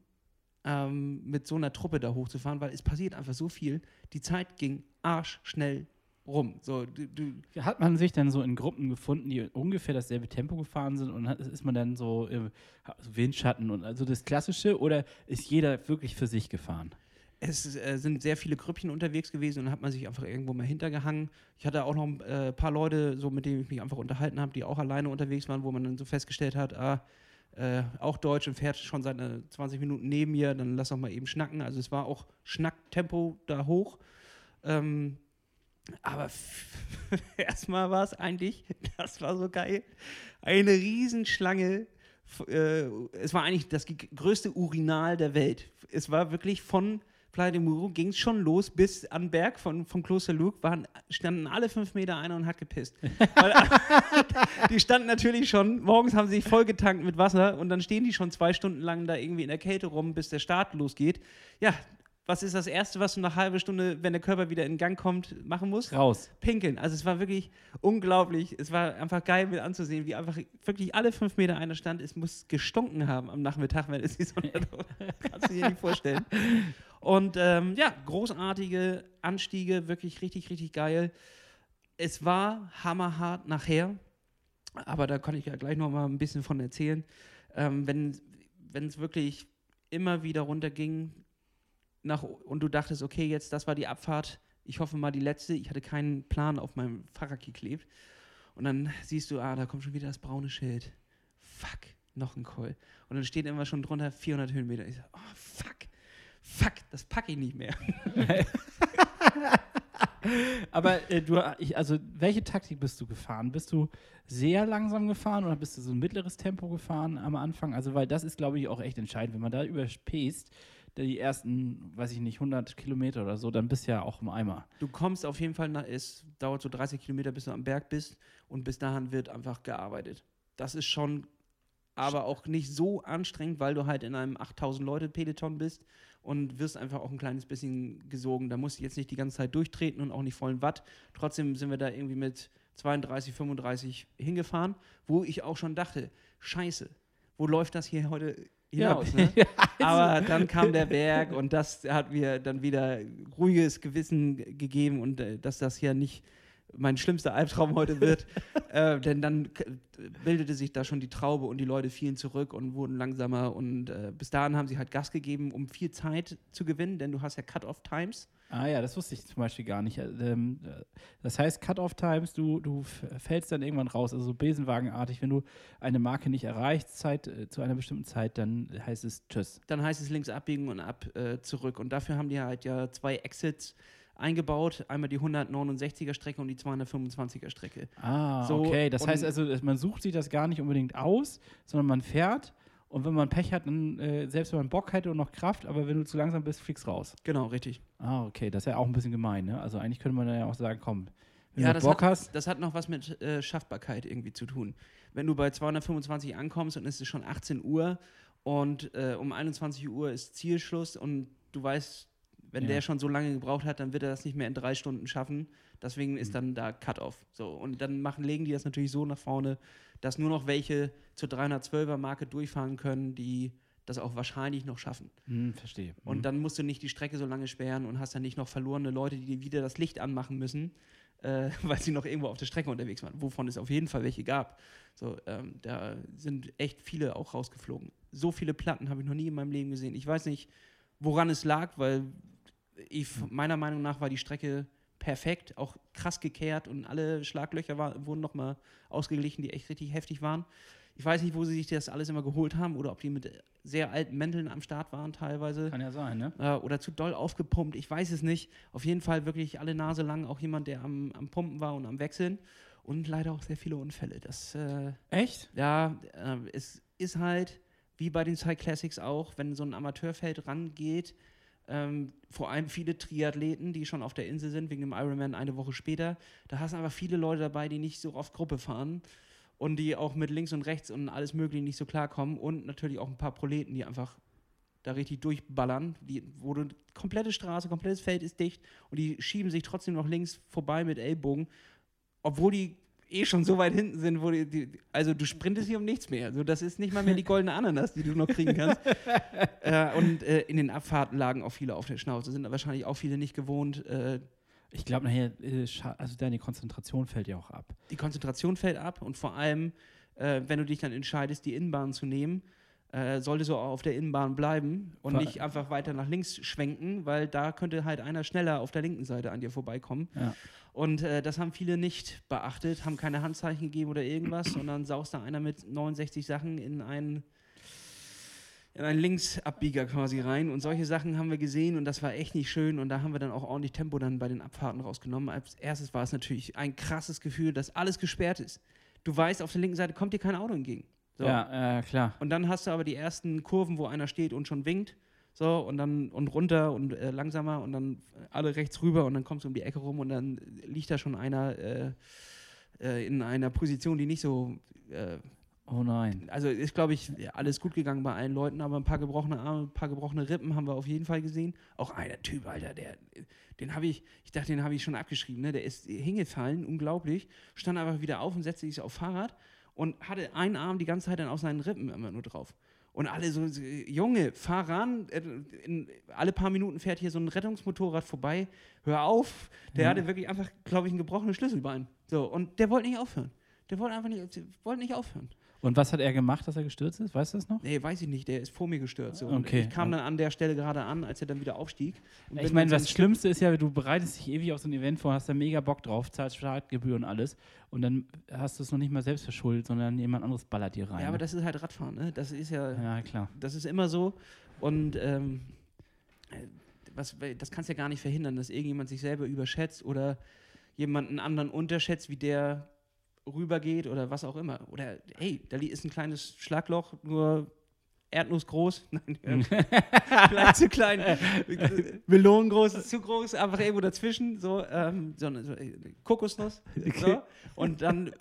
ähm, mit so einer Truppe da hochzufahren, weil es passiert einfach so viel. Die Zeit ging arschschnell rum. So, du, du, Hat man sich dann so in Gruppen gefunden, die ungefähr dasselbe Tempo gefahren sind und hat, ist man dann so im Windschatten und also das Klassische oder ist jeder wirklich für sich gefahren? Es äh, sind sehr viele Grüppchen unterwegs gewesen und dann hat man sich einfach irgendwo mal hintergehangen. Ich hatte auch noch ein äh, paar Leute, so mit denen ich mich einfach unterhalten habe, die auch alleine unterwegs waren, wo man dann so festgestellt hat, ah, äh, auch Deutsch und fährt schon seit äh, 20 Minuten neben mir, dann lass doch mal eben schnacken. Also es war auch Schnacktempo da hoch. Ähm, aber erstmal war es eigentlich, das war so geil, eine Riesenschlange. Äh, es war eigentlich das größte Urinal der Welt. Es war wirklich von Playa de Muro ging es schon los bis an Berg von, vom Kloster Luke, waren, standen alle fünf Meter einer und hat gepisst. Weil, die standen natürlich schon, morgens haben sie sich vollgetankt mit Wasser und dann stehen die schon zwei Stunden lang da irgendwie in der Kälte rum, bis der Start losgeht. Ja, was ist das Erste, was du nach halbe Stunde, wenn der Körper wieder in Gang kommt, machen musst? Raus. pinkeln. Also es war wirklich unglaublich. Es war einfach geil mit anzusehen, wie einfach wirklich alle fünf Meter einer stand. Es muss gestunken haben am Nachmittag, wenn es die Sonne Kannst du dir nicht vorstellen. Und ähm, ja, großartige Anstiege, wirklich richtig, richtig geil. Es war hammerhart nachher, aber da kann ich ja gleich noch mal ein bisschen von erzählen. Ähm, wenn wenn es wirklich immer wieder runterging nach, und du dachtest, okay, jetzt das war die Abfahrt, ich hoffe mal die letzte, ich hatte keinen Plan auf meinem Fahrrad geklebt. Und dann siehst du, ah, da kommt schon wieder das braune Schild. Fuck, noch ein Call. Und dann steht immer schon drunter 400 Höhenmeter. Ich so, oh, fuck, fuck, das packe ich nicht mehr. Aber äh, du, ich, also welche Taktik bist du gefahren? Bist du sehr langsam gefahren oder bist du so ein mittleres Tempo gefahren am Anfang? Also weil das ist, glaube ich, auch echt entscheidend. Wenn man da überspaced, die ersten, weiß ich nicht, 100 Kilometer oder so, dann bist du ja auch im Eimer. Du kommst auf jeden Fall, nach, es dauert so 30 Kilometer, bis du am Berg bist und bis dahin wird einfach gearbeitet. Das ist schon aber auch nicht so anstrengend, weil du halt in einem 8000 Leute Peloton bist und wirst einfach auch ein kleines bisschen gesogen. Da musst du jetzt nicht die ganze Zeit durchtreten und auch nicht vollen Watt. Trotzdem sind wir da irgendwie mit 32, 35 hingefahren, wo ich auch schon dachte, scheiße, wo läuft das hier heute hinaus? Ne? Ja, Aber dann kam der Berg und das hat mir dann wieder ruhiges Gewissen gegeben und äh, dass das hier nicht mein schlimmster Albtraum heute wird. äh, denn dann bildete sich da schon die Traube und die Leute fielen zurück und wurden langsamer und äh, bis dahin haben sie halt Gas gegeben, um viel Zeit zu gewinnen, denn du hast ja Cut-Off-Times. Ah ja, das wusste ich zum Beispiel gar nicht. Ähm, äh, das heißt, Cut-Off-Times, du, du fällst dann irgendwann raus, also so besenwagenartig, wenn du eine Marke nicht erreichst Zeit, äh, zu einer bestimmten Zeit, dann heißt es Tschüss. Dann heißt es links abbiegen und ab äh, zurück. Und dafür haben die halt ja zwei Exits eingebaut. Einmal die 169er Strecke und die 225er Strecke. Ah, So, okay. Das heißt also, man sucht sich das gar nicht unbedingt aus, sondern man fährt und wenn man Pech hat, dann, äh, selbst wenn man Bock hätte und noch Kraft, aber wenn du zu langsam bist, fliegst raus. Genau, richtig. Ah, okay. Das ist ja auch ein bisschen gemein, ne? Also eigentlich könnte man ja auch sagen, komm, wenn Ja, du das Bock hat, hast. das hat noch was mit äh, Schaffbarkeit irgendwie zu tun. Wenn du bei 225 ankommst und es ist schon 18 Uhr und äh, um 21 Uhr ist Zielschluss und du weißt, wenn Ja. der schon so lange gebraucht hat, dann wird er das nicht mehr in drei Stunden schaffen. Deswegen Mhm. ist dann da Cut-Off. So, und dann machen, legen die das natürlich so nach vorne, dass nur noch welche zur 312er Marke durchfahren können, die das auch wahrscheinlich noch schaffen. Hm, verstehe. Und Hm. dann musst du nicht die Strecke so lange sperren und hast dann nicht noch verlorene Leute, die dir wieder das Licht anmachen müssen, äh, weil sie noch irgendwo auf der Strecke unterwegs waren. Wovon es auf jeden Fall welche gab. So, ähm, da sind echt viele auch rausgeflogen. So viele Platten habe ich noch nie in meinem Leben gesehen. Ich weiß nicht, woran es lag, weil ich, meiner Meinung nach war die Strecke perfekt, auch krass gekehrt und alle Schlaglöcher war, wurden nochmal ausgeglichen, die echt richtig heftig waren. Ich weiß nicht, wo sie sich das alles immer geholt haben oder ob die mit sehr alten Mänteln am Start waren teilweise Kann ja sein, ne? äh, oder zu doll aufgepumpt. Ich weiß es nicht. Auf jeden Fall wirklich alle Nase lang auch jemand, der am, am Pumpen war und am Wechseln. Und leider auch sehr viele Unfälle. Das, äh, Echt? ja, äh, es ist halt wie bei den Cyclassics auch, wenn so ein Amateurfeld rangeht, ähm, vor allem viele Triathleten, die schon auf der Insel sind, wegen dem Ironman eine Woche später. Da hast du aber viele Leute dabei, die nicht so oft Gruppe fahren und die auch mit links und rechts und alles Mögliche nicht so klarkommen. Und natürlich auch ein paar Proleten, die einfach da richtig durchballern, die, wo du komplette Straße, komplettes Feld ist dicht und die schieben sich trotzdem noch links vorbei mit Ellbogen, obwohl die eh schon so weit hinten sind, wo die, die also du sprintest hier um nichts mehr. Also das ist nicht mal mehr die goldene Ananas, die du noch kriegen kannst. äh, und äh, in den Abfahrten lagen auch viele auf der Schnauze, sind wahrscheinlich auch viele nicht gewohnt. Äh, Ich glaube nachher, äh, also deine Konzentration fällt ja auch ab. die Konzentration fällt ab und vor allem, äh, wenn du dich dann entscheidest, die Innenbahn zu nehmen, äh, solltest du auch auf der Innenbahn bleiben und Ver- nicht einfach weiter nach links schwenken, weil da könnte halt einer schneller auf der linken Seite an dir vorbeikommen. Ja. Und äh, das haben viele nicht beachtet, haben keine Handzeichen gegeben oder irgendwas, sondern saust da einer mit 69 Sachen in einen, in einen Linksabbieger quasi rein. Und solche Sachen haben wir gesehen und das war echt nicht schön. Und da haben wir dann auch ordentlich Tempo dann bei den Abfahrten rausgenommen. Als erstes war es natürlich ein krasses Gefühl, dass alles gesperrt ist. Du weißt, auf der linken Seite kommt dir kein Auto entgegen. So. Ja, äh, klar. Und dann hast du aber die ersten Kurven, wo einer steht und schon winkt. So, und dann und runter und äh, langsamer und dann alle rechts rüber und dann kommst du um die Ecke rum und dann liegt da schon einer äh, äh, in einer Position, die nicht so. Äh, Oh nein. also ist, glaube ich, alles gut gegangen bei allen Leuten, aber ein paar gebrochene Arme, ein paar gebrochene Rippen haben wir auf jeden Fall gesehen. Auch einer Typ, Alter, der, den habe ich, ich dachte, den habe ich schon abgeschrieben, ne? Der ist hingefallen, unglaublich, stand einfach wieder auf und setzte sich auf Fahrrad und hatte einen Arm die ganze Zeit dann auf seinen Rippen immer nur drauf. Und alle so, Junge, fahr ran, äh, in, alle paar Minuten fährt hier so ein Rettungsmotorrad vorbei, hör auf. Der hatte wirklich einfach, glaube ich, ein gebrochenes Schlüsselbein. So, und der wollte nicht aufhören. Der wollte einfach nicht, wollte nicht aufhören. Und was hat er gemacht, dass er gestürzt ist? Weißt du das noch? Nee, weiß ich nicht, der ist vor mir gestürzt. Und Okay. Ich kam dann an der Stelle gerade an, als er dann wieder aufstieg. Und Ich meine, das so Schlimmste ist ja, du bereitest dich ewig auf so ein Event vor, hast da mega Bock drauf, zahlst Startgebühren und alles und dann hast du es noch nicht mal selbst verschuldet, sondern jemand anderes ballert dir rein. Ja, aber das ist halt Radfahren, ne? Das ist ja, ja, klar. das ist immer so. Und ähm, äh, was, das kannst du ja gar nicht verhindern, dass irgendjemand sich selber überschätzt oder jemanden anderen unterschätzt, wie der rübergeht oder was auch immer. Oder hey, da ist ein kleines Schlagloch, nur erdnussgroß. Nein, vielleicht zu klein. Melonengroß ist zu groß, einfach irgendwo dazwischen. So, ähm, so, eine, so äh, Kokosnuss. So. Und dann äh,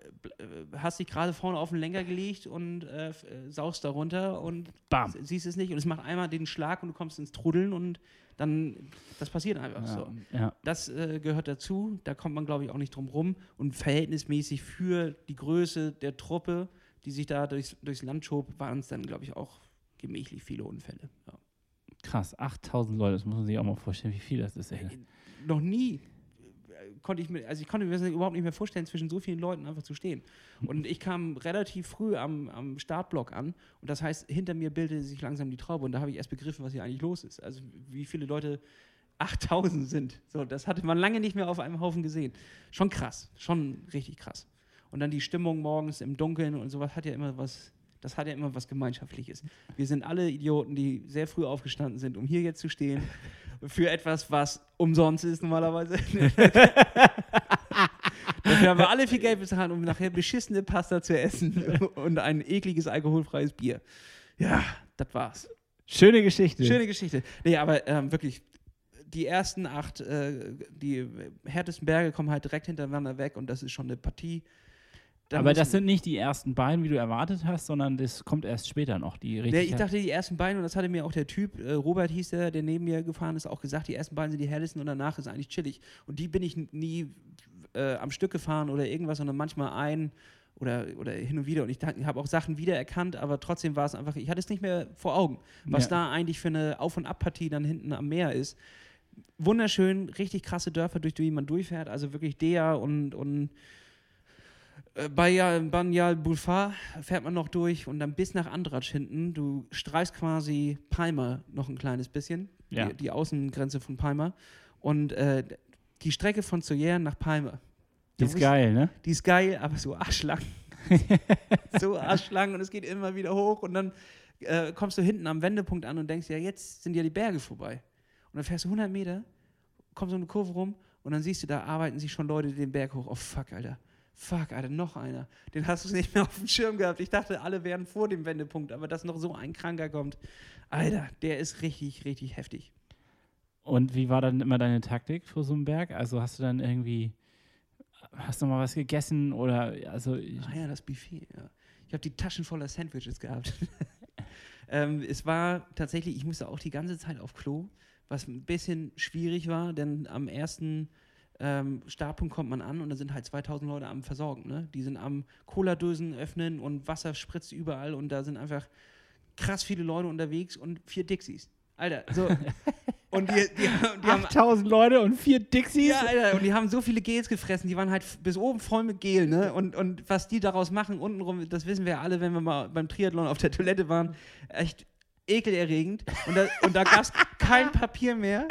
hast dich gerade vorne auf den Lenker gelegt und äh, äh, saust da runter und Bam. siehst es nicht. Und es macht einmal den Schlag und du kommst ins Trudeln und dann, das passiert einfach Ja, so. ja. Das äh, gehört dazu. Da kommt man, glaube ich, auch nicht drum rum. Und verhältnismäßig für die Größe der Truppe, die sich da durchs, durchs Land schob, waren es dann, glaube ich, auch gemächlich viele Unfälle. Ja. Krass, 8000 Leute, das muss man sich auch mal vorstellen, wie viel das ist. Ey. Noch nie äh, konnte ich mir, also ich konnte mir das überhaupt nicht mehr vorstellen, zwischen so vielen Leuten einfach zu stehen. Und ich kam relativ früh am, am Startblock an und das heißt, hinter mir bildete sich langsam die Traube und da habe ich erst begriffen, was hier eigentlich los ist. Also wie viele Leute 8000 sind. So, das hatte man lange nicht mehr auf einem Haufen gesehen. Schon krass, schon richtig krass. Und dann die Stimmung morgens im Dunkeln und sowas hat ja immer was, das hat ja immer was Gemeinschaftliches. Wir sind alle Idioten, die sehr früh aufgestanden sind, um hier jetzt zu stehen, für etwas, was umsonst ist normalerweise. Dafür haben wir alle viel Geld bezahlt, um nachher beschissene Pasta zu essen und ein ekliges alkoholfreies Bier. Ja, das war's. Schöne Geschichte. Schöne Geschichte. Nee, aber ähm, wirklich, die ersten acht, äh, die härtesten Berge kommen halt direkt hintereinander weg und das ist schon eine Partie. Da Aber das sind nicht die ersten beiden, wie du erwartet hast, sondern das kommt erst später noch. Die Der, richtig ich dachte, die ersten beiden, und das hatte mir auch der Typ, äh, Robert hieß der, der neben mir gefahren ist, auch gesagt, die ersten beiden sind die härtesten und danach ist eigentlich chillig. Und die bin ich nie äh, am Stück gefahren oder irgendwas, sondern manchmal ein oder, oder hin und wieder. Und ich habe auch Sachen wiedererkannt, aber trotzdem war es einfach, ich hatte es nicht mehr vor Augen, was Ja. da eigentlich für eine Auf- und Abpartie dann hinten am Meer ist. Wunderschön, richtig krasse Dörfer, durch die man durchfährt, also wirklich Dea und, und Banyal Bulfar fährt man noch durch und dann bis nach Andratsch hinten. Du streifst quasi Palma noch ein kleines bisschen, Ja. die, die Außengrenze von Palma. Und äh, die Strecke von Soyer nach Palma, Die ist geil, ne? die ist geil, aber so arschlang. so arschlang und es geht immer wieder hoch und dann äh, kommst du hinten am Wendepunkt an und denkst, ja, jetzt sind ja die Berge vorbei. Und dann fährst du 100 Meter, kommst so eine Kurve rum und dann siehst du, da arbeiten sich schon Leute den Berg hoch. Oh, fuck, Alter. Fuck, Alter, noch einer. Den hast du nicht mehr auf dem Schirm gehabt. Ich dachte, alle wären vor dem Wendepunkt, aber dass noch so ein Kranker kommt. Alter, der ist richtig, richtig heftig. Und wie war dann immer deine Taktik vor so einem Berg? Also hast du dann irgendwie, hast du mal was gegessen oder, also, ich- Ah ja, das Buffet, ja. Ich habe die Taschen voller Sandwiches gehabt. ähm, es war tatsächlich, ich musste auch die ganze Zeit auf Klo, was ein bisschen schwierig war, denn am ersten ähm, Startpunkt kommt man an und da sind halt 2000 Leute am Versorgen. Ne? Die sind am Cola-Dösen öffnen und Wasser spritzt überall und da sind einfach krass viele Leute unterwegs und vier Dixies. Alter, so. und die, die, die haben 8000 Leute und vier Dixies? ja, Alter, und die haben so viele Gels gefressen, die waren halt bis oben voll mit Gel, ne? Und, und was die daraus machen, untenrum, das wissen wir ja alle, wenn wir mal beim Triathlon auf der Toilette waren, echt ekelerregend. Und da, und da gab es kein Papier mehr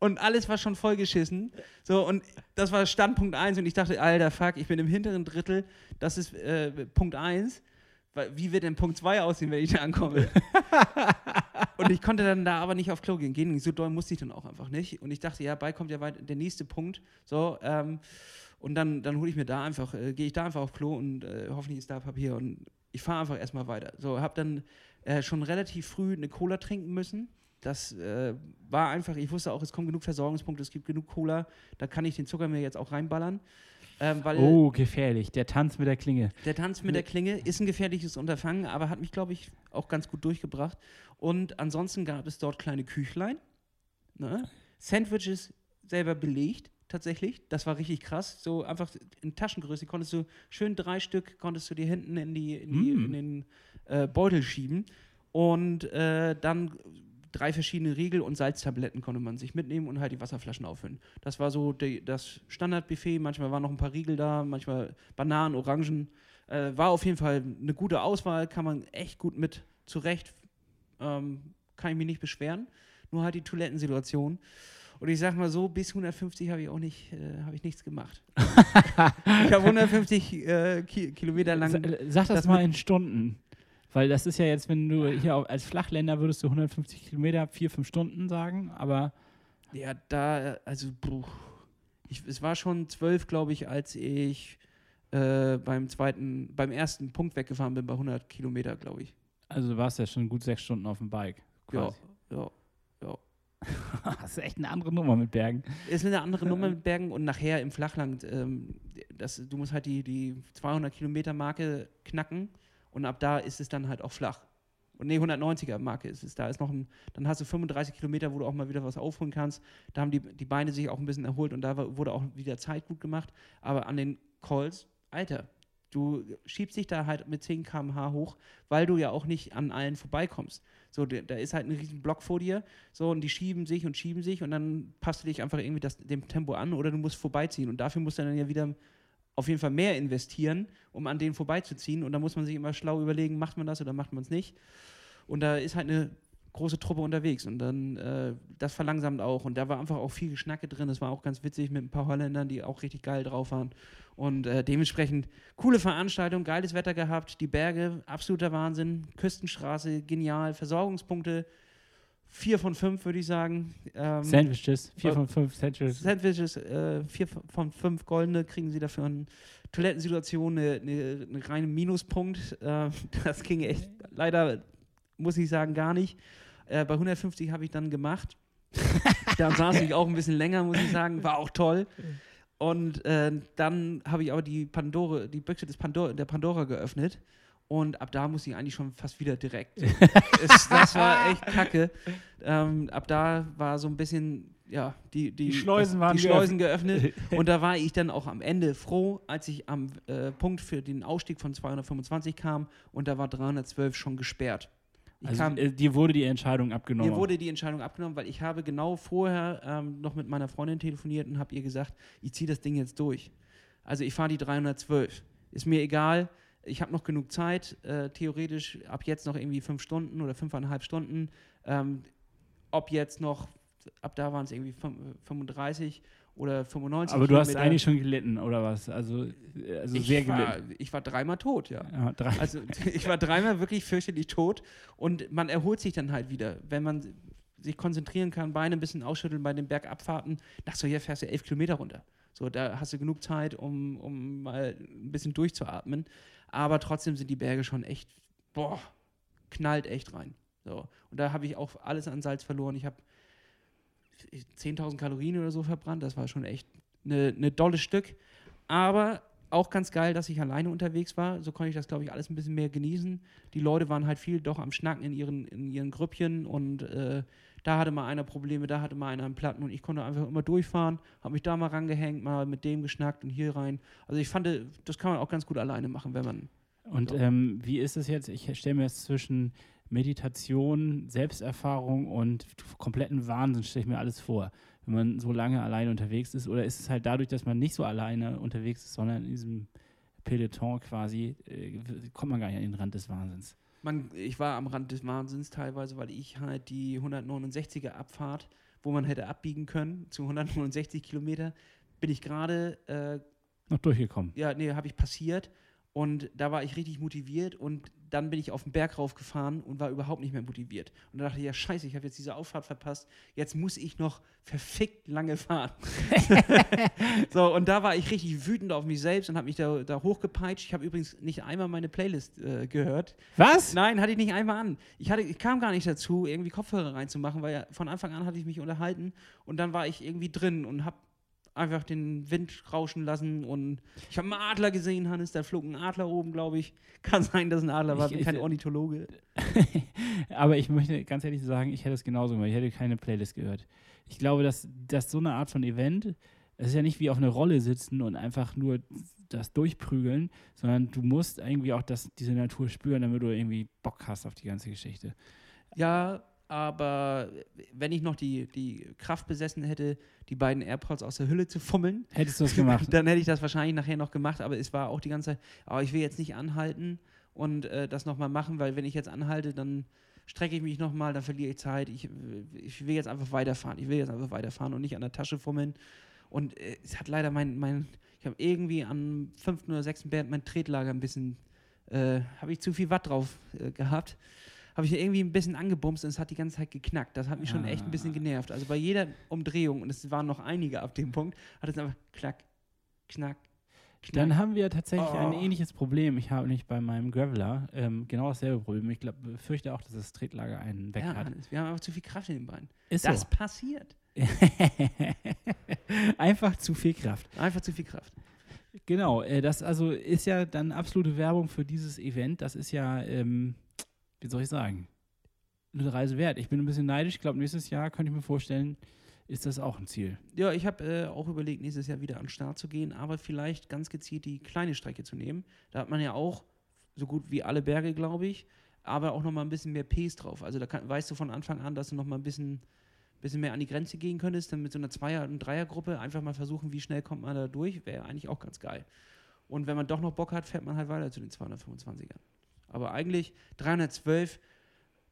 und alles war schon vollgeschissen. So, und das war Standpunkt 1 und ich dachte, Alter, fuck, ich bin im hinteren Drittel, das ist äh, Punkt 1. Weil, Wie wird denn Punkt 2 aussehen, wenn ich da ankomme? und ich konnte dann da aber nicht auf Klo gehen. gehen. So doll musste ich dann auch einfach nicht. Und ich dachte, ja, bald kommt ja weit der nächste Punkt. So, ähm, und dann, dann hole ich mir da einfach, äh, gehe ich da einfach auf Klo und äh, hoffentlich ist da Papier. Und ich fahre einfach erstmal weiter. So, habe dann äh, schon relativ früh eine Cola trinken müssen. Das äh, war einfach, ich wusste auch, es kommen genug Versorgungspunkte, es gibt genug Cola, da kann ich den Zucker mir jetzt auch reinballern. Ähm, Oh, gefährlich. Der Tanz mit der Klinge. der Tanz mit der Klinge ist ein gefährliches Unterfangen, aber hat mich, glaube ich, auch ganz gut durchgebracht. Und ansonsten gab es dort kleine Küchlein, ne? Sandwiches selber belegt, tatsächlich. Das war richtig krass. So einfach in Taschengröße konntest du schön drei Stück konntest du dir hinten in, die, in, die, Mm. in den äh, Beutel schieben. Und äh, dann drei verschiedene Riegel und Salztabletten konnte man sich mitnehmen und halt die Wasserflaschen auffüllen. Das war so die, das Standardbuffet. Manchmal waren noch ein paar Riegel da, manchmal Bananen, Orangen. Äh, war auf jeden Fall eine gute Auswahl, kann man echt gut mit zurecht. Ähm, kann ich mich nicht beschweren. Nur halt die Toilettensituation. Und ich sag mal so, bis 150 habe ich auch nicht, äh, habe ich nichts gemacht. ich habe 150 äh, Ki Kilometer lang. Äh, Sag das, das mal in Stunden. Weil das ist ja jetzt, wenn du hier als Flachländer würdest du 150 Kilometer, vier, fünf Stunden sagen, aber Ja, da, äh, also, ich, es war schon zwölf, glaube ich, als ich äh, beim zweiten, beim ersten Punkt weggefahren bin, bei 100 Kilometer, glaube ich. also du warst ja schon gut sechs Stunden auf dem Bike. Ja, Quasi. ja. das ist echt eine andere Nummer mit Bergen. Ist eine andere Nummer mit Bergen und nachher im Flachland, ähm, das, du musst halt die, die 200 Kilometer Marke knacken und ab da ist es dann halt auch flach. Und nee, 190er Marke ist es. Da ist noch ein, dann hast du 35 Kilometer, wo du auch mal wieder was aufholen kannst. Da haben die, die Beine sich auch ein bisschen erholt und da wurde auch wieder Zeit gut gemacht. Aber an den Calls, Alter, Du schiebst dich da halt mit 10 km/h hoch, weil du ja auch nicht an allen vorbeikommst. So, da da ist halt ein riesen Block vor dir, so, und die schieben sich und schieben sich und dann passt du dich einfach irgendwie das, dem Tempo an oder du musst vorbeiziehen. Und dafür musst du dann ja wieder auf jeden Fall mehr investieren, um an denen vorbeizuziehen. Und da muss man sich immer schlau überlegen, macht man das oder macht man es nicht. Und da ist halt eine große Truppe unterwegs und dann äh, das verlangsamt auch und da war einfach auch viel Geschnacke drin. Das war auch ganz witzig mit ein paar Holländern, die auch richtig geil drauf waren und äh, dementsprechend coole Veranstaltung, geiles Wetter gehabt, die Berge, absoluter Wahnsinn, Küstenstraße, genial, Versorgungspunkte, vier von fünf würde ich sagen. Ähm, Sandwiches, vier von fünf Sandwiches. Sandwiches, äh, vier von fünf goldene kriegen sie dafür in Toilettensituation eine, eine, eine reine Minuspunkt. Äh, das ging echt leider, muss ich sagen, gar nicht. Äh, bei 150 habe ich dann gemacht. da saß ich auch ein bisschen länger, muss ich sagen. War auch toll. Und äh, dann habe ich aber die Pandora, die Büchse des Pandora, der Pandora geöffnet. Und ab da musste ich eigentlich schon fast wieder direkt. es, das war echt kacke. Ähm, ab da war so ein bisschen, ja, die, die, Die Schleusen waren die Schleusen geöffnet. und da war ich dann auch am Ende froh, als ich am äh, Punkt für den Ausstieg von 225 kam und da war 312 schon gesperrt. Ich Also, kam, äh, dir wurde die Entscheidung abgenommen. mir wurde die Entscheidung abgenommen, weil ich habe genau vorher ähm, noch mit meiner Freundin telefoniert und habe ihr gesagt, ich ziehe das Ding jetzt durch. Also ich fahre die 312. Ist mir egal. Ich habe noch genug Zeit. Äh, theoretisch ab jetzt noch irgendwie fünf Stunden oder fünfeinhalb Stunden. Ähm, ob jetzt noch, ab da waren es irgendwie fün- 35 oder 95 Aber du hast eigentlich schon gelitten, oder was? Also, also ich sehr war, gelitten. Ich war dreimal tot, ja. Ja, drei. Also ich war dreimal wirklich fürchterlich tot und man erholt sich dann halt wieder, wenn man sich konzentrieren kann, Beine ein bisschen ausschütteln bei den Bergabfahrten. Nach so hier fährst du elf Kilometer runter. So, da hast du genug Zeit, um, um mal ein bisschen durchzuatmen. Aber trotzdem sind die Berge schon echt, boah, knallt echt rein. So. Und da habe ich auch alles an Salz verloren. Ich habe 10.000 Kalorien oder so verbrannt. Das war schon echt eine ne dolle Stück. Aber auch ganz geil, dass ich alleine unterwegs war. So konnte ich das, glaube ich, alles ein bisschen mehr genießen. Die Leute waren halt viel doch am Schnacken in ihren, in ihren Grüppchen und äh, da hatte mal einer Probleme, da hatte mal einer einen Platten und ich konnte einfach immer durchfahren, habe mich da mal rangehängt, mal mit dem geschnackt und hier rein. Also ich fand, das kann man auch ganz gut alleine machen, wenn man. Und So. ähm, wie ist es jetzt? Ich stelle mir jetzt zwischen Meditation, Selbsterfahrung und kompletten Wahnsinn, stelle ich mir alles vor, wenn man so lange alleine unterwegs ist. Oder ist es halt dadurch, dass man nicht so alleine unterwegs ist, sondern in diesem Peloton quasi, äh, kommt man gar nicht an den Rand des Wahnsinns? Man, ich war am Rand des Wahnsinns teilweise, weil ich halt die 169er Abfahrt, wo man hätte abbiegen können, zu 169 Kilometer, bin ich gerade äh, Noch durchgekommen. ja, nee, habe ich passiert und da war ich richtig motiviert und dann bin ich auf den Berg raufgefahren und war überhaupt nicht mehr motiviert. Und da dachte ich, ja scheiße, ich habe jetzt diese Auffahrt verpasst, jetzt muss ich noch verfickt lange fahren. so, und da war ich richtig wütend auf mich selbst und habe mich da, da hochgepeitscht. Ich habe übrigens nicht einmal meine Playlist äh, gehört. Was? Nein, hatte ich nicht einmal an. Ich, hatte, ich kam gar nicht dazu, irgendwie Kopfhörer reinzumachen, weil ja von Anfang an hatte ich mich unterhalten und dann war ich irgendwie drin und habe einfach den Wind rauschen lassen und ich habe einen Adler gesehen, Hannes, da flog ein Adler oben, glaube ich. Kann sein, dass ein Adler war, Ich- bin kein ich- Ornithologe. Aber ich möchte ganz ehrlich sagen, ich hätte es genauso gemacht. Ich hätte keine Playlist gehört. Ich glaube, dass, dass so eine Art von Event, es ist ja nicht wie auf einer Rolle sitzen und einfach nur das durchprügeln, sondern du musst irgendwie auch das, diese Natur spüren, damit du irgendwie Bock hast auf die ganze Geschichte. Ja, aber wenn ich noch die, die Kraft besessen hätte, die beiden AirPods aus der Hülle zu fummeln, Hättest du das gemacht? dann hätte ich das wahrscheinlich nachher noch gemacht, aber es war auch die ganze Zeit, aber ich will jetzt nicht anhalten und äh, das nochmal machen, weil wenn ich jetzt anhalte, dann strecke ich mich nochmal, dann verliere ich Zeit. Ich, äh, ich will jetzt einfach weiterfahren. Ich will jetzt einfach weiterfahren und nicht an der Tasche fummeln. Und äh, es hat leider mein, mein ich habe irgendwie am fünften oder sechsten Berg mein Tretlager ein bisschen, äh, habe ich zu viel Watt drauf äh, gehabt. Habe ich irgendwie ein bisschen angebumst und es hat die ganze Zeit geknackt. Das hat mich schon echt ein bisschen Ah. genervt. Also bei jeder Umdrehung, und es waren noch einige ab dem Punkt, hat es einfach klack, knack, knack. Dann haben wir tatsächlich ein Oh. ähnliches Problem. Ich habe nicht bei meinem Graveler ähm, genau dasselbe Problem. Ich glaub, fürchte auch, dass das Tretlager einen weg ja, hat. Wir haben einfach zu viel Kraft in den Beinen. Ist das so. passiert. Einfach zu viel Kraft. Einfach zu viel Kraft. Genau, äh, das also ist ja dann absolute Werbung für dieses Event. Das ist ja, ähm, wie soll ich sagen, eine Reise wert. Ich bin ein bisschen neidisch. Ich glaube, nächstes Jahr könnte ich mir vorstellen, ist das auch ein Ziel. Ja, ich habe äh, auch überlegt, nächstes Jahr wieder an den Start zu gehen, aber vielleicht ganz gezielt die kleine Strecke zu nehmen. Da hat man ja auch so gut wie alle Berge, glaube ich, aber auch noch mal ein bisschen mehr Pace drauf. Also da kann, weißt du von Anfang an, dass du noch mal ein bisschen, bisschen mehr an die Grenze gehen könntest, dann mit so einer Zweier- und Dreiergruppe einfach mal versuchen, wie schnell kommt man da durch, wäre eigentlich auch ganz geil. Und wenn man doch noch Bock hat, fährt man halt weiter zu den 225ern. Aber eigentlich 312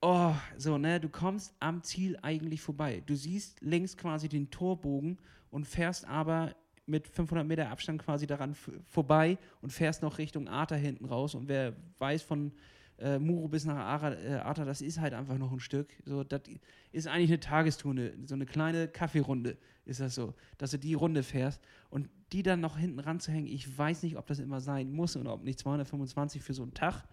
oh, so, ne, du kommst am Ziel eigentlich vorbei. Du siehst links quasi den Torbogen und fährst aber mit 500 Meter Abstand quasi daran vorbei und fährst noch Richtung Arta hinten raus. Und wer weiß von äh, Muro bis nach Ara, äh, Arta, das ist halt einfach noch ein Stück. So, das ist eigentlich eine Tagestour, so eine kleine Kaffeerunde ist das so, dass du die Runde fährst und die dann noch hinten ranzuhängen. Ich weiß nicht, ob das immer sein muss oder ob nicht 225 für so einen Tag,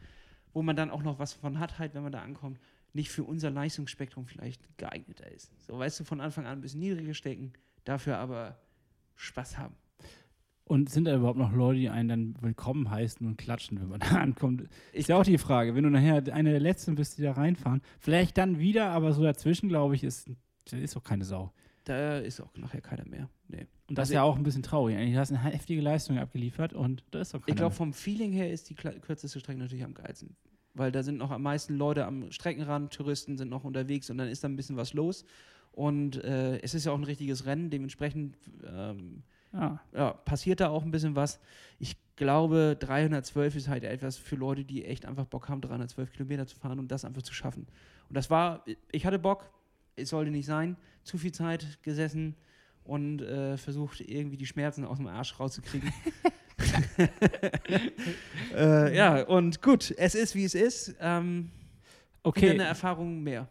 wo man dann auch noch was von hat, halt, wenn man da ankommt nicht für unser Leistungsspektrum vielleicht geeigneter ist. So, weißt du, von Anfang an ein bisschen niedriger stecken, dafür aber Spaß haben. Und sind da überhaupt noch Leute, die einen dann willkommen heißen und klatschen, wenn man da ankommt? Ist ja auch die Frage. Wenn du nachher einer der Letzten bist, die da reinfahren, vielleicht dann wieder, aber so dazwischen, glaube ich, ist, ist auch keine Sau. Da ist auch nachher keiner mehr. Nee. Und das also ist ja auch ein bisschen traurig. Eigentlich hast du eine heftige Leistung abgeliefert und da ist auch keiner Ich glaube, vom Feeling her ist die kürzeste Strecke natürlich am geilsten weil da sind noch am meisten Leute am Streckenrand, Touristen sind noch unterwegs und dann ist da ein bisschen was los. Und äh, es ist ja auch ein richtiges Rennen, dementsprechend ähm, ja. Ja, passiert da auch ein bisschen was. Ich glaube, 312 ist halt etwas für Leute, die echt einfach Bock haben, 312 Kilometer zu fahren und das einfach zu schaffen. Und das war, ich hatte Bock, es sollte nicht sein, zu viel Zeit gesessen und äh, versucht, irgendwie die Schmerzen aus dem Arsch rauszukriegen. äh, ja, und gut, es ist wie es ist. Ähm, okay. Eine Erfahrung mehr.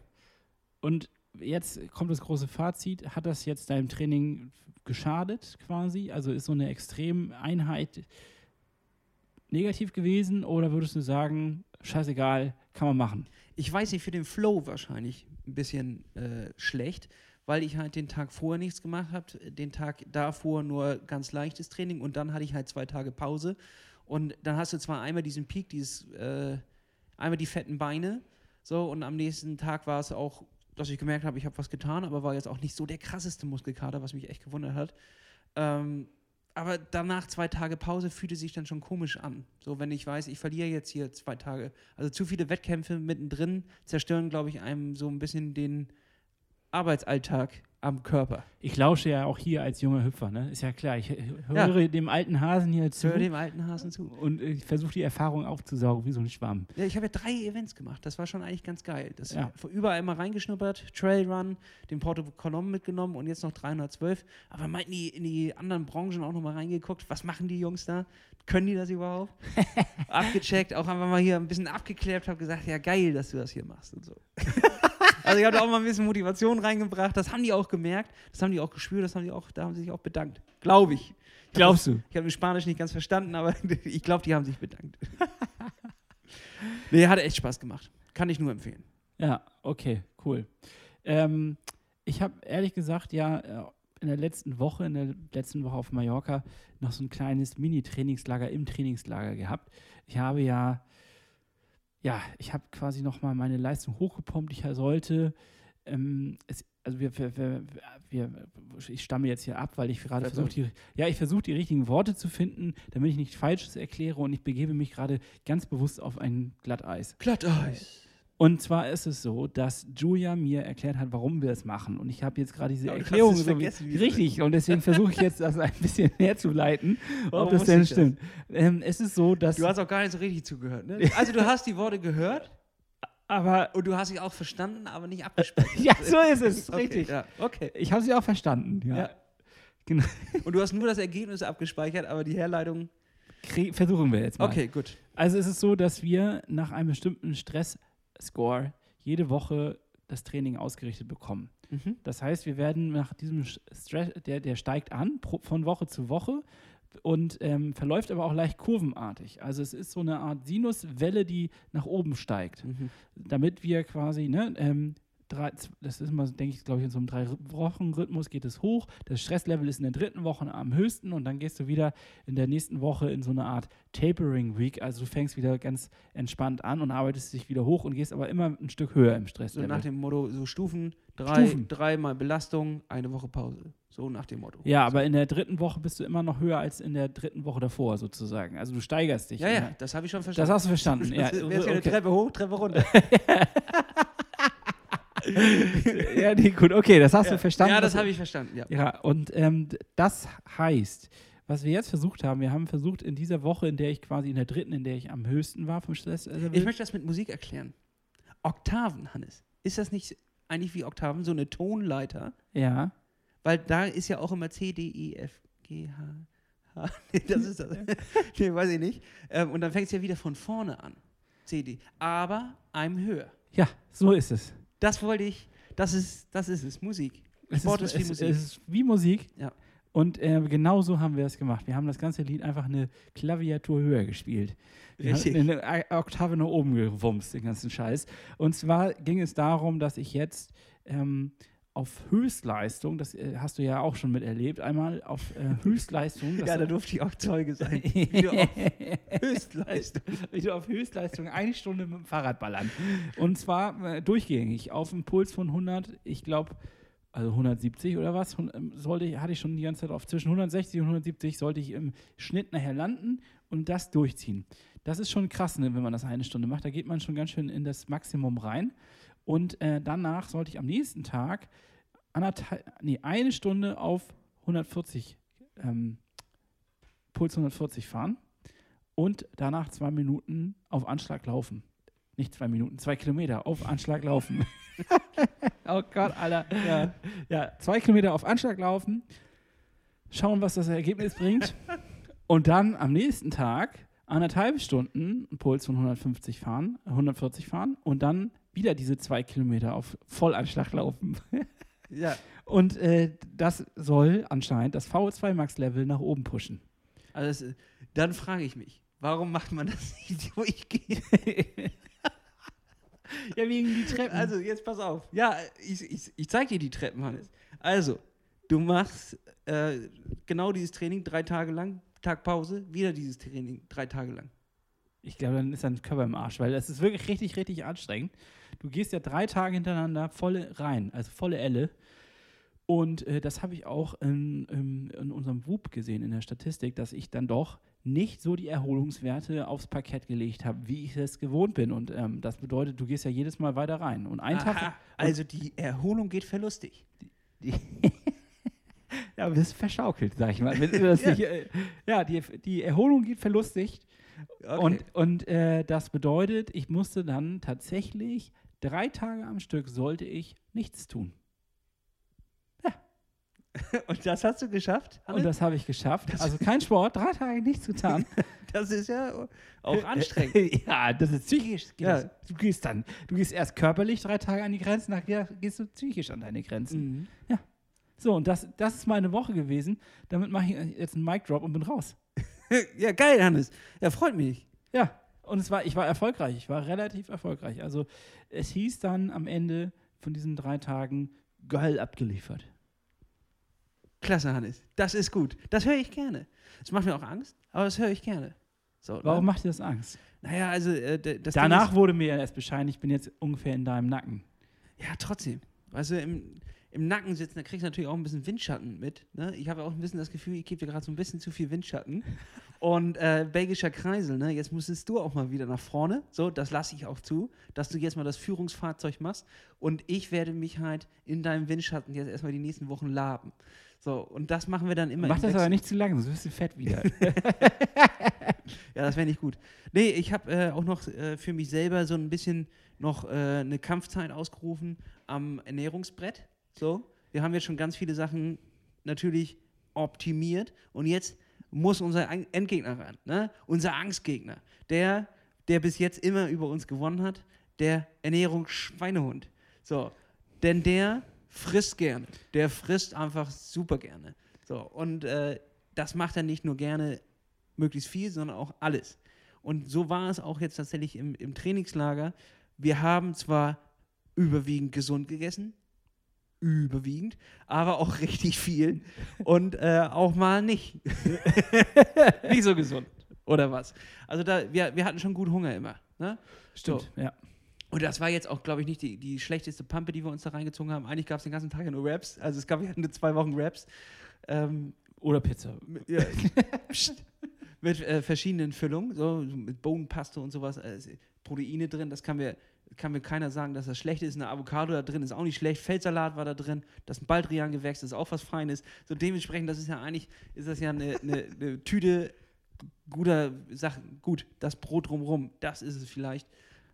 Und jetzt kommt das große Fazit. Hat das jetzt deinem Training geschadet quasi? Also ist so eine Extremeinheit negativ gewesen oder würdest du sagen, scheißegal, kann man machen? Ich weiß nicht, für den Flow wahrscheinlich ein bisschen äh, schlecht, weil ich halt den Tag vorher nichts gemacht habe, den Tag davor nur ganz leichtes Training und dann hatte ich halt zwei Tage Pause. Und dann hast du zwar einmal diesen Peak, dieses, äh, einmal die fetten Beine, so, und am nächsten Tag war es auch, dass ich gemerkt habe, ich habe was getan, aber war jetzt auch nicht so der krasseste Muskelkater, was mich echt gewundert hat. Ähm, aber danach zwei Tage Pause fühlte sich dann schon komisch an. So, wenn ich weiß, ich verliere jetzt hier zwei Tage. Also zu viele Wettkämpfe mittendrin zerstören, glaube ich, einem so ein bisschen den, Arbeitsalltag am Körper. Ich lausche ja auch hier als junger Hüpfer, ne? Ist ja klar. Ich höre ja. dem alten Hasen hier zu. Höre dem alten Hasen zu. Und ich versuche die Erfahrung aufzusaugen, wie so ein Schwamm. Ja, ich habe ja drei Events gemacht. Das war schon eigentlich ganz geil. Das ja. überall mal reingeschnuppert, Trailrun, den Porto Colomb mitgenommen und jetzt noch 312. Aber mal in die, in die anderen Branchen auch nochmal reingeguckt. Was machen die Jungs da? Können die das überhaupt? Abgecheckt, auch einfach mal hier ein bisschen abgeklärt, habe gesagt, ja geil, dass du das hier machst und so. Also ich habe da auch mal ein bisschen Motivation reingebracht. Das haben die auch gemerkt, das haben die auch gespürt, das haben die auch, da haben sie sich auch bedankt. Glaube ich. ich Glaubst du? Ich habe Spanisch nicht ganz verstanden, aber ich glaube, die haben sich bedankt. nee, hat echt Spaß gemacht. Kann ich nur empfehlen. Ja, okay, cool. Ähm, ich habe ehrlich gesagt ja äh, in der letzten Woche, in der letzten Woche auf Mallorca noch so ein kleines Mini-Trainingslager im Trainingslager gehabt. Ich habe ja ja, ich habe quasi nochmal meine Leistung hochgepumpt. Ich sollte, ähm, es, also wir, wir, wir, wir, ich stamme jetzt hier ab, weil ich gerade versuche, die, ja, ich versuche die richtigen Worte zu finden, damit ich nichts Falsches erkläre und ich begebe mich gerade ganz bewusst auf ein Glatteis. Glatteis. Und zwar ist es so, dass Julia mir erklärt hat, warum wir es machen. Und ich habe jetzt gerade diese Erklärung so wie, richtig. Und deswegen versuche ich jetzt das ein bisschen herzuleiten, ob das denn stimmt. Ähm, es ist so, dass. Du hast auch gar nicht so richtig zugehört, ne? Also du hast die Worte gehört. Aber und du hast sie auch verstanden, aber nicht abgespeichert. ja, so ist es, okay, richtig. Ja, okay. Ich habe sie auch verstanden, ja. ja. Genau. Und du hast nur das Ergebnis abgespeichert, aber die Herleitung. versuchen wir jetzt mal. Okay, gut. Also es ist so, dass wir nach einem bestimmten Stress Score jede Woche das Training ausgerichtet bekommen. Mhm. Das heißt, wir werden nach diesem Stress, der, der steigt an pro, von Woche zu Woche und ähm, verläuft aber auch leicht kurvenartig. Also es ist so eine Art Sinuswelle, die nach oben steigt, mhm. damit wir quasi ne, ähm, drei, das ist immer, denke ich, glaube ich, in so einem Drei-Wochen-Rhythmus geht es hoch. Das Stresslevel ist in der dritten Woche am höchsten und dann gehst du wieder in der nächsten Woche in so eine Art Tapering Week. Also du fängst wieder ganz entspannt an und arbeitest dich wieder hoch und gehst aber immer ein Stück höher im So Stresslevel. nach dem Motto, so Stufen, drei, Stufen. dreimal Belastung, eine Woche Pause. So nach dem Motto. ja, aber in der dritten Woche bist du immer noch höher als in der dritten Woche davor sozusagen. Also du steigerst dich. Ja, ja, ne? das habe ich schon Das verstanden. hast du verstanden. ja, Das eine okay. Treppe hoch, Treppe runter. ja, nee, gut, okay, das hast ja. du verstanden. Ja, das Was- habe ich verstanden, ja. Ja, und ähm, das heißt, was wir jetzt versucht haben, wir haben versucht in dieser Woche, in der ich quasi in der dritten, in der ich am höchsten war vom Stress, also Ich möchte das mit Musik erklären. Oktaven, Hannes. Ist das nicht eigentlich wie Oktaven, so eine Tonleiter? ja, Weil da ist ja auch immer C, D, E, F, G, H. H. Nee, das ist das. nee, weiß ich nicht. Ähm, und dann fängt es ja wieder von vorne an. C, D. Aber einem höher. ja, so ist es. Das wollte ich, das ist, das ist es, Musik. Es Sport ist, ist wie es, Musik. Es ist wie Musik. Ja. Und äh, genau so haben wir es gemacht. Wir haben das ganze Lied einfach eine Klaviatur höher gespielt. Wir haben Richtig. eine Oktave nach oben gewumst, den ganzen Scheiß. Und zwar ging es darum, dass ich jetzt ähm, auf Höchstleistung, das äh, hast du ja auch schon miterlebt, einmal auf äh, Höchstleistung. Ja, da durfte ich auch Zeuge sein. Wie du auf Höchstleistung. wie du auf Höchstleistung eine Stunde mit dem Fahrrad ballern. Und zwar äh, durchgängig auf einen Puls von 100, ich glaube, also 170 oder was, ähm, sollte ich, hatte ich schon die ganze Zeit auf zwischen 160 und 170 sollte ich im Schnitt nachher landen und das durchziehen. Das ist schon krass, ne, wenn man das eine Stunde macht. Da geht man schon ganz schön in das Maximum rein. Und äh, danach sollte ich am nächsten Tag nee, eine Stunde auf 140, ähm, Puls 140 fahren und danach zwei Minuten auf Anschlag laufen. Nicht zwei Minuten, zwei Kilometer auf Anschlag laufen. oh Gott, Alter. Ja. ja, zwei Kilometer auf Anschlag laufen, schauen, was das Ergebnis bringt. Und dann am nächsten Tag anderthalb Stunden einen Puls von 150 fahren, 140 fahren und dann wieder diese zwei Kilometer auf Vollanschlag laufen. Ja. Und äh, das soll anscheinend das VO2 Max Level nach oben pushen. Also das, dann frage ich mich, warum macht man das nicht durchgehend? Ja, wegen die Treppen. Also, jetzt pass auf. Ja, ich, ich, ich zeig dir die Treppen, Hannes. Also, du machst äh, genau dieses Training drei Tage lang, Tag Pause, wieder dieses Training drei Tage lang. Ich glaube, dann ist dein Körper im Arsch, weil das ist wirklich richtig, richtig anstrengend. Du gehst ja drei Tage hintereinander volle rein, also volle Elle. Und äh, das habe ich auch in, in, in unserem WUP gesehen, in der Statistik, dass ich dann doch nicht so die Erholungswerte aufs Parkett gelegt habe, wie ich es gewohnt bin. Und ähm, das bedeutet, du gehst ja jedes Mal weiter rein. Und ein Tag. Aha, also die Erholung geht verlustig. Die, ja, aber das ist verschaukelt, sag ich mal. Du Ja. nicht, äh, ja, die, die Erholung geht verlustig. Okay. Und, und äh, das bedeutet, ich musste dann tatsächlich drei Tage am Stück sollte ich nichts tun. Und das hast du geschafft? Und Hannes? das habe ich geschafft. Also kein Sport, drei Tage nichts getan. das ist ja auch anstrengend. ja, das ist psychisch. Ja. Du gehst dann, du gehst erst körperlich drei Tage an die Grenzen, nachher gehst du psychisch an deine Grenzen. Mhm. So, und das, das ist meine Woche gewesen. Damit mache ich jetzt einen Mic Drop und bin raus. Ja, geil, Hannes. Ja, freut mich. Ja, und es war, ich war erfolgreich. Ich war relativ erfolgreich. Also es hieß dann am Ende von diesen drei Tagen geil abgeliefert. Klasse, Hannes. Das ist gut. Das höre ich gerne. Das macht mir auch Angst, aber das höre ich gerne. So, Warum Ne? macht dir das Angst? Naja, also äh, das Danach ist, wurde mir ja erst Bescheid, ich bin jetzt ungefähr in deinem Nacken. ja, trotzdem. Weißt du, im, im Nacken sitzen, da kriegst du natürlich auch ein bisschen Windschatten mit. Ne? Ich habe auch ein bisschen das Gefühl, ich gebe dir gerade so ein bisschen zu viel Windschatten. Und äh, belgischer Kreisel, ne? jetzt musstest du auch mal wieder nach vorne. So, das lasse ich auch zu, dass du jetzt mal das Führungsfahrzeug machst. Und ich werde mich halt in deinem Windschatten jetzt erstmal die nächsten Wochen laben. So, und das machen wir dann immer. Mach das aber Wechsel. nicht zu lang, sonst wirst du fett wieder. Ja, das wäre nicht gut. Nee, ich habe äh, auch noch äh, für mich selber so ein bisschen noch äh, eine Kampfzeit ausgerufen am Ernährungsbrett. So, wir haben jetzt schon ganz viele Sachen natürlich optimiert und jetzt muss unser Endgegner ran, ne? unser Angstgegner, der, der bis jetzt immer über uns gewonnen hat, der Ernährungsschweinehund. So, denn der frisst gerne, der frisst einfach super gerne. So, und äh, das macht er nicht nur gerne möglichst viel, sondern auch alles. Und so war es auch jetzt tatsächlich im, im Trainingslager. Wir haben zwar überwiegend gesund gegessen. Überwiegend, aber auch richtig viel. Und äh, auch mal nicht. nicht so gesund. Oder was? Also da, wir, wir hatten schon gut Hunger immer. Ne? Stimmt, ja. Und das war jetzt auch, glaube ich, nicht die, die schlechteste Pampe, die wir uns da reingezogen haben. Eigentlich gab es den ganzen Tag ja nur Raps. Also es gab ja nur zwei Wochen Raps. Ähm, Oder Pizza. mit, ja, mit äh, verschiedenen Füllungen, so mit Bohnenpaste und sowas. Äh, Proteine drin, das kann mir, kann mir keiner sagen, dass das schlecht ist. Eine Avocado da drin ist auch nicht schlecht. Feldsalat war da drin. Das Baldrian-Gewächs, ist auch was Feines. So dementsprechend, das ist ja eigentlich, ist das ja eine, eine, eine Tüte guter Sachen. Gut, das Brot drumrum, das ist es vielleicht.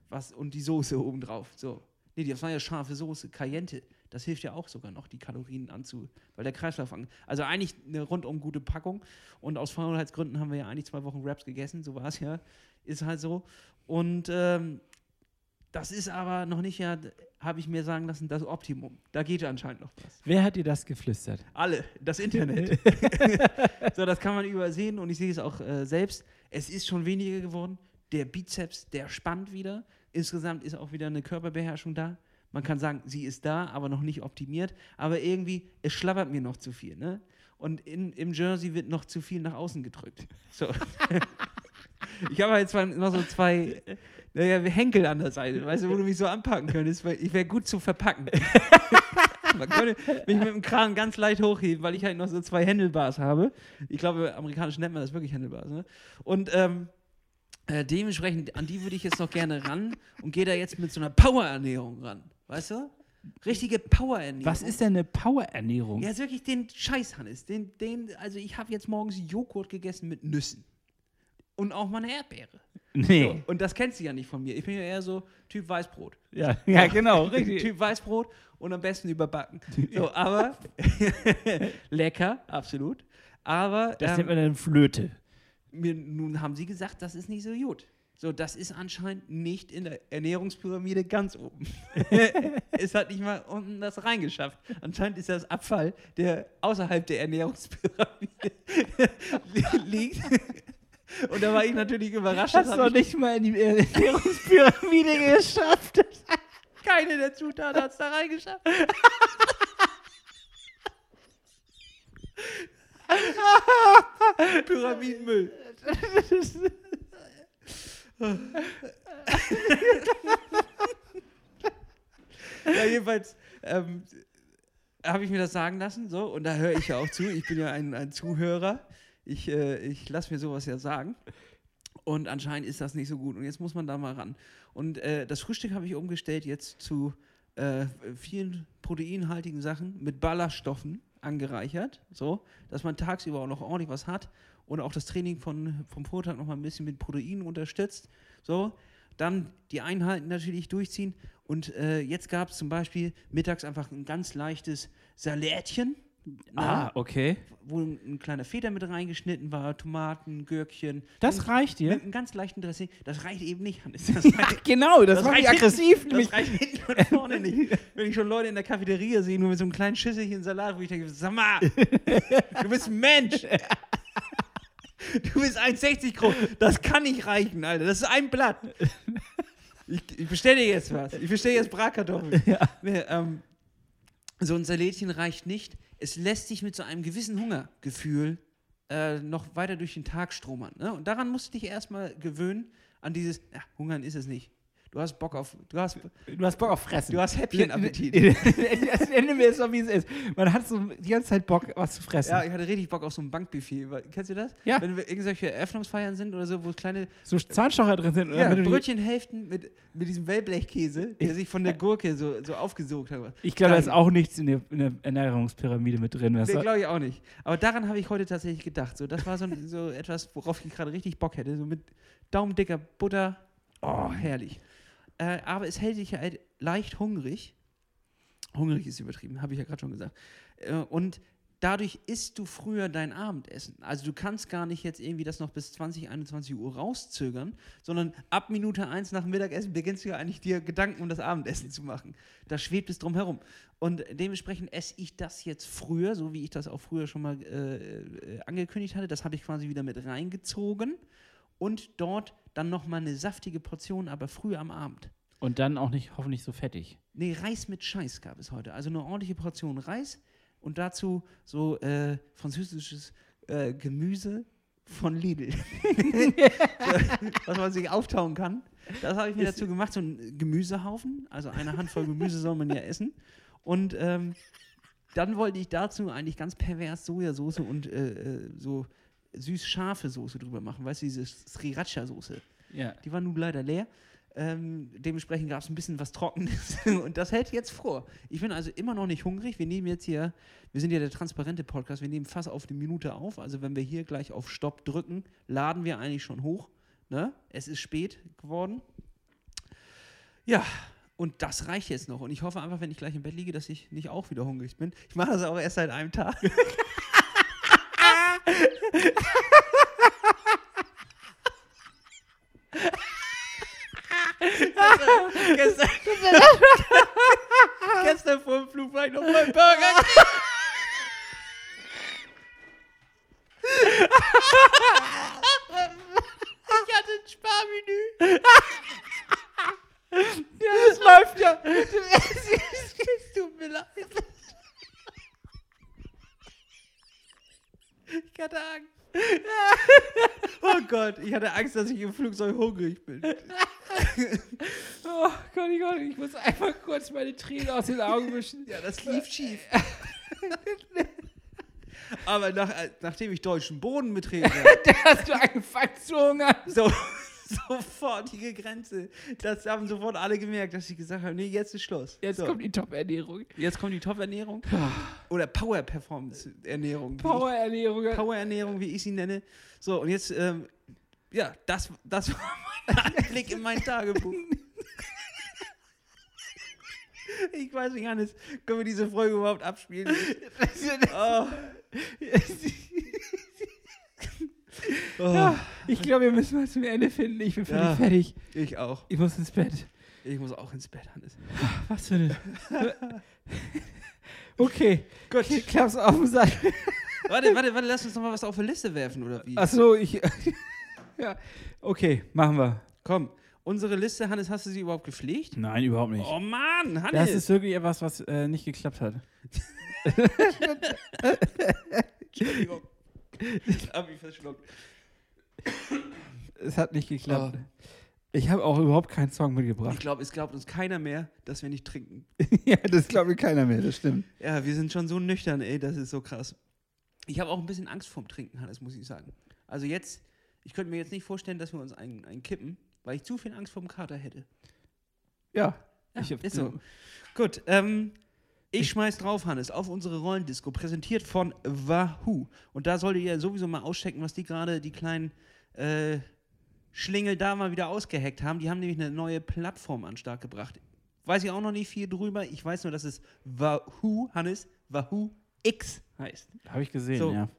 Was, und die Soße obendrauf. So. Nee, das war ja scharfe Soße, Cayenne. Das hilft ja auch sogar noch, die Kalorien anzu, weil der Kreislauf an. Also eigentlich eine rundum gute Packung. Und aus Faulheitsgründen haben wir ja eigentlich zwei Wochen Wraps gegessen, so war es ja. Ist halt so. Und ähm, das ist aber noch nicht ja, habe ich mir sagen lassen, das Optimum. Da geht anscheinend noch was. Wer hat dir das geflüstert? Alle, das Internet. so, das kann man übersehen und ich sehe es auch äh, selbst. Es ist schon weniger geworden. Der Bizeps, der spannt wieder. Insgesamt ist auch wieder eine Körperbeherrschung da. Man kann sagen, sie ist da, aber noch nicht optimiert. Aber irgendwie, es schlabbert mir noch zu viel. Ne? Und in, im Jersey wird noch zu viel nach außen gedrückt. So. ich habe halt zwar noch so zwei naja, Henkel an der Seite, weißt du, wo du mich so anpacken könntest, weil ich wäre gut zu verpacken. Man könnte mich mit dem Kran ganz leicht hochheben, weil ich halt noch so zwei Handlebars habe. Ich glaube, amerikanisch nennt man das wirklich Handlebars. Ne? Und ähm, äh, dementsprechend, an die würde ich jetzt noch gerne ran und gehe da jetzt mit so einer Powerernährung ran. Weißt du? Richtige Powerernährung. Was ist denn eine Powerernährung? Ja, ist wirklich den Scheiß, Hannes. Den, den, also ich habe jetzt morgens Joghurt gegessen mit Nüssen. Und auch mal eine Erdbeere. Nee. So, und das kennst du ja nicht von mir. Ich bin ja eher so Typ Weißbrot. Ja, ja, genau, richtig. Typ Weißbrot und am besten überbacken. So, aber lecker, absolut. Aber Das ähm, nennt man dann Flöte. mir, nun haben sie gesagt, das ist nicht so gut. So, das ist anscheinend nicht in der Ernährungspyramide ganz oben. es hat nicht mal unten das reingeschafft. Anscheinend ist das Abfall, der außerhalb der Ernährungspyramide liegt. Und da war ich natürlich überrascht. Hast das du noch nicht mal in die Ernährungspyramide geschafft. keine der Zutaten hat es da reingeschafft. Pyramidenmüll. ja, jedenfalls ähm, habe ich mir das sagen lassen, so, und da höre ich ja auch zu. Ich bin ja ein, ein Zuhörer. Ich, äh, ich lasse mir sowas ja sagen. Und anscheinend ist das nicht so gut. Und jetzt muss man da mal ran. Und äh, das Frühstück habe ich umgestellt jetzt zu äh, vielen proteinhaltigen Sachen mit Ballaststoffen angereichert, so, dass man tagsüber auch noch ordentlich was hat und auch das Training von, vom Vortag noch mal ein bisschen mit Proteinen unterstützt. So, dann die Einheiten natürlich durchziehen. Und äh, jetzt gab es zum Beispiel mittags einfach ein ganz leichtes Salätchen. Ah, ne, okay. wo ein, ein kleiner Feder mit reingeschnitten war, Tomaten, Gürkchen. Das Und reicht dir? Mit einem ganz leichten Dressing. Das reicht eben nicht, Hannes. Das reicht, genau, das, reicht nicht aggressiv. hinten- Das reicht hinten und vorne nicht. Wenn ich schon Leute in der Cafeteria sehe, nur mit so einem kleinen Schüsselchen Salat, wo ich denke, sag mal, du bist ein Mensch. Du bist 1,60 groß. Das kann nicht reichen, Alter. Das ist ein Blatt. Ich, ich bestelle dir jetzt was. Ich bestelle jetzt Bratkartoffeln. Nee, ähm, so ein Salätchen reicht nicht. Es lässt sich mit so einem gewissen Hungergefühl äh, noch weiter durch den Tag stromern. Ne? Und daran musst du dich erstmal gewöhnen, an dieses, ja, Hungern ist es nicht. Du hast Bock auf, du hast, Du hast Bock auf Fressen. du hast Häppchenappetit. das Ende mir ist so, wie es ist. Man hat so die ganze Zeit Bock, was zu fressen. Ja, ich hatte richtig Bock auf so ein Bankbuffet. Kennst du das? Ja. Wenn wir irgendwelche Eröffnungsfeiern sind oder so, wo es kleine so Zahnstocher drin sind. ja, du die- Brötchenhälften mit, mit diesem Wellblechkäse, der sich von der Gurke so, so aufgesogen hat. ich glaube, da ist auch nichts in der, in der Ernährungspyramide mit drin. Nee, glaube ich auch nicht. Aber daran habe ich heute tatsächlich gedacht. So, das war so, so etwas, worauf ich gerade richtig Bock hätte. So mit daumendicker Butter. Oh, herrlich. Äh, aber es hält dich halt leicht hungrig. Hungrig ist übertrieben, habe ich ja gerade schon gesagt. Äh, und dadurch isst du früher dein Abendessen. Also du kannst gar nicht jetzt irgendwie das noch bis 20, 21 Uhr rauszögern, sondern ab Minute 1 nach Mittagessen beginnst du ja eigentlich dir Gedanken um das Abendessen zu machen. Da schwebt es drum herum. Und dementsprechend esse ich das jetzt früher, so wie ich das auch früher schon mal äh, äh, angekündigt hatte. Das habe ich quasi wieder mit reingezogen. Und dort dann nochmal eine saftige Portion, aber früh am Abend. Und dann auch nicht, hoffentlich so fettig. Nee, Reis mit Scheiß gab es heute. Also eine ordentliche Portion Reis und dazu so äh, französisches äh, Gemüse von Lidl. Was man sich auftauen kann. Das habe ich mir Ist- dazu gemacht, so ein Gemüsehaufen. Also eine Handvoll Gemüse soll man ja essen. Und ähm, dann wollte ich dazu eigentlich ganz pervers Sojasauce und äh, äh, so süß-scharfe Soße drüber machen. Weißt du, diese Sriracha-Soße. Ja. Die war nun leider leer. Ähm, dementsprechend gab es ein bisschen was Trockenes. Und das hält jetzt vor. Ich bin also immer noch nicht hungrig. Wir nehmen jetzt hier, wir sind ja der transparente Podcast, wir nehmen fast auf die Minute auf. Also wenn wir hier gleich auf Stopp drücken, laden wir eigentlich schon hoch. Ne? Es ist spät geworden. Ja, und das reicht jetzt noch. Und ich hoffe einfach, wenn ich gleich im Bett liege, dass ich nicht auch wieder hungrig bin. Ich mache das auch erst seit einem Tag. gestern, gestern vor dem Flug war ich noch beim Burger. ich hatte ein Sparmenü. ja, das läuft ja. Es tut mir leid. Ich hatte Angst. Oh Gott, Angst, dass ich im Flugzeug hungrig bin. Oh Gott, oh Gott, ich muss einfach kurz meine Tränen aus den Augen wischen. Ja, das lief schief. Aber nach, äh, nachdem ich deutschen Boden betreten habe, Da hast du angefangen zu hungern. so, sofortige Grenze, das haben sofort alle gemerkt, dass ich gesagt habe, nee, jetzt ist Schluss. Jetzt so, kommt die Top-Ernährung. jetzt kommt die Top-Ernährung oder Power-Performance-Ernährung. Power-Ernährung. Power-Ernährung, wie ich sie nenne. So, und jetzt, ähm, ja, das, das war mein Anblick in mein Tagebuch. Ich weiß nicht, Hannes, können wir diese Folge überhaupt abspielen? Oh. Oh, Ja, ich glaube, wir müssen mal zum Ende finden. Ich bin völlig Ja. fertig. ich auch. Ich muss ins Bett. Ich muss auch ins Bett, Hannes. Was für eine. okay. Gut. Ich klapp's auf den Sattel. Warte, warte, warte, lass uns noch mal was auf die Liste werfen, oder wie? Achso, ich. Ja. Okay, machen wir. Komm, unsere Liste, Hannes, hast du sie überhaupt gepflegt? Nein, überhaupt nicht. Oh Mann, Hannes! Das ist wirklich etwas, was äh, nicht geklappt hat. Entschuldigung. Ich hab mich verschluckt. Es hat nicht geklappt. Ich habe auch überhaupt keinen Song Ich mitgebracht. glaube, es glaubt uns keiner mehr, dass wir nicht trinken. ja, das glaubt mir keiner mehr, das stimmt. Ja, wir sind schon so nüchtern, ey, das ist so krass. Ich habe auch ein bisschen Angst vorm Trinken, Hannes, muss ich sagen. Also jetzt, ich könnte mir jetzt nicht vorstellen, dass wir uns einen, einen kippen, weil ich zu viel Angst vorm Kater hätte. Ja. Ja, ich hab- ist so. Gut, ähm, ich schmeiß drauf, Hannes, auf unsere Rollendisco, präsentiert von Wahoo. Und da solltet ihr sowieso mal auschecken, was die gerade, die kleinen äh, Schlingel da mal wieder ausgeheckt haben. Die haben nämlich eine neue Plattform an Start gebracht. Weiß ich auch noch nicht viel drüber. Ich weiß nur, dass es Wahoo, Hannes, Wahoo X heißt. Habe ich gesehen, So. ja.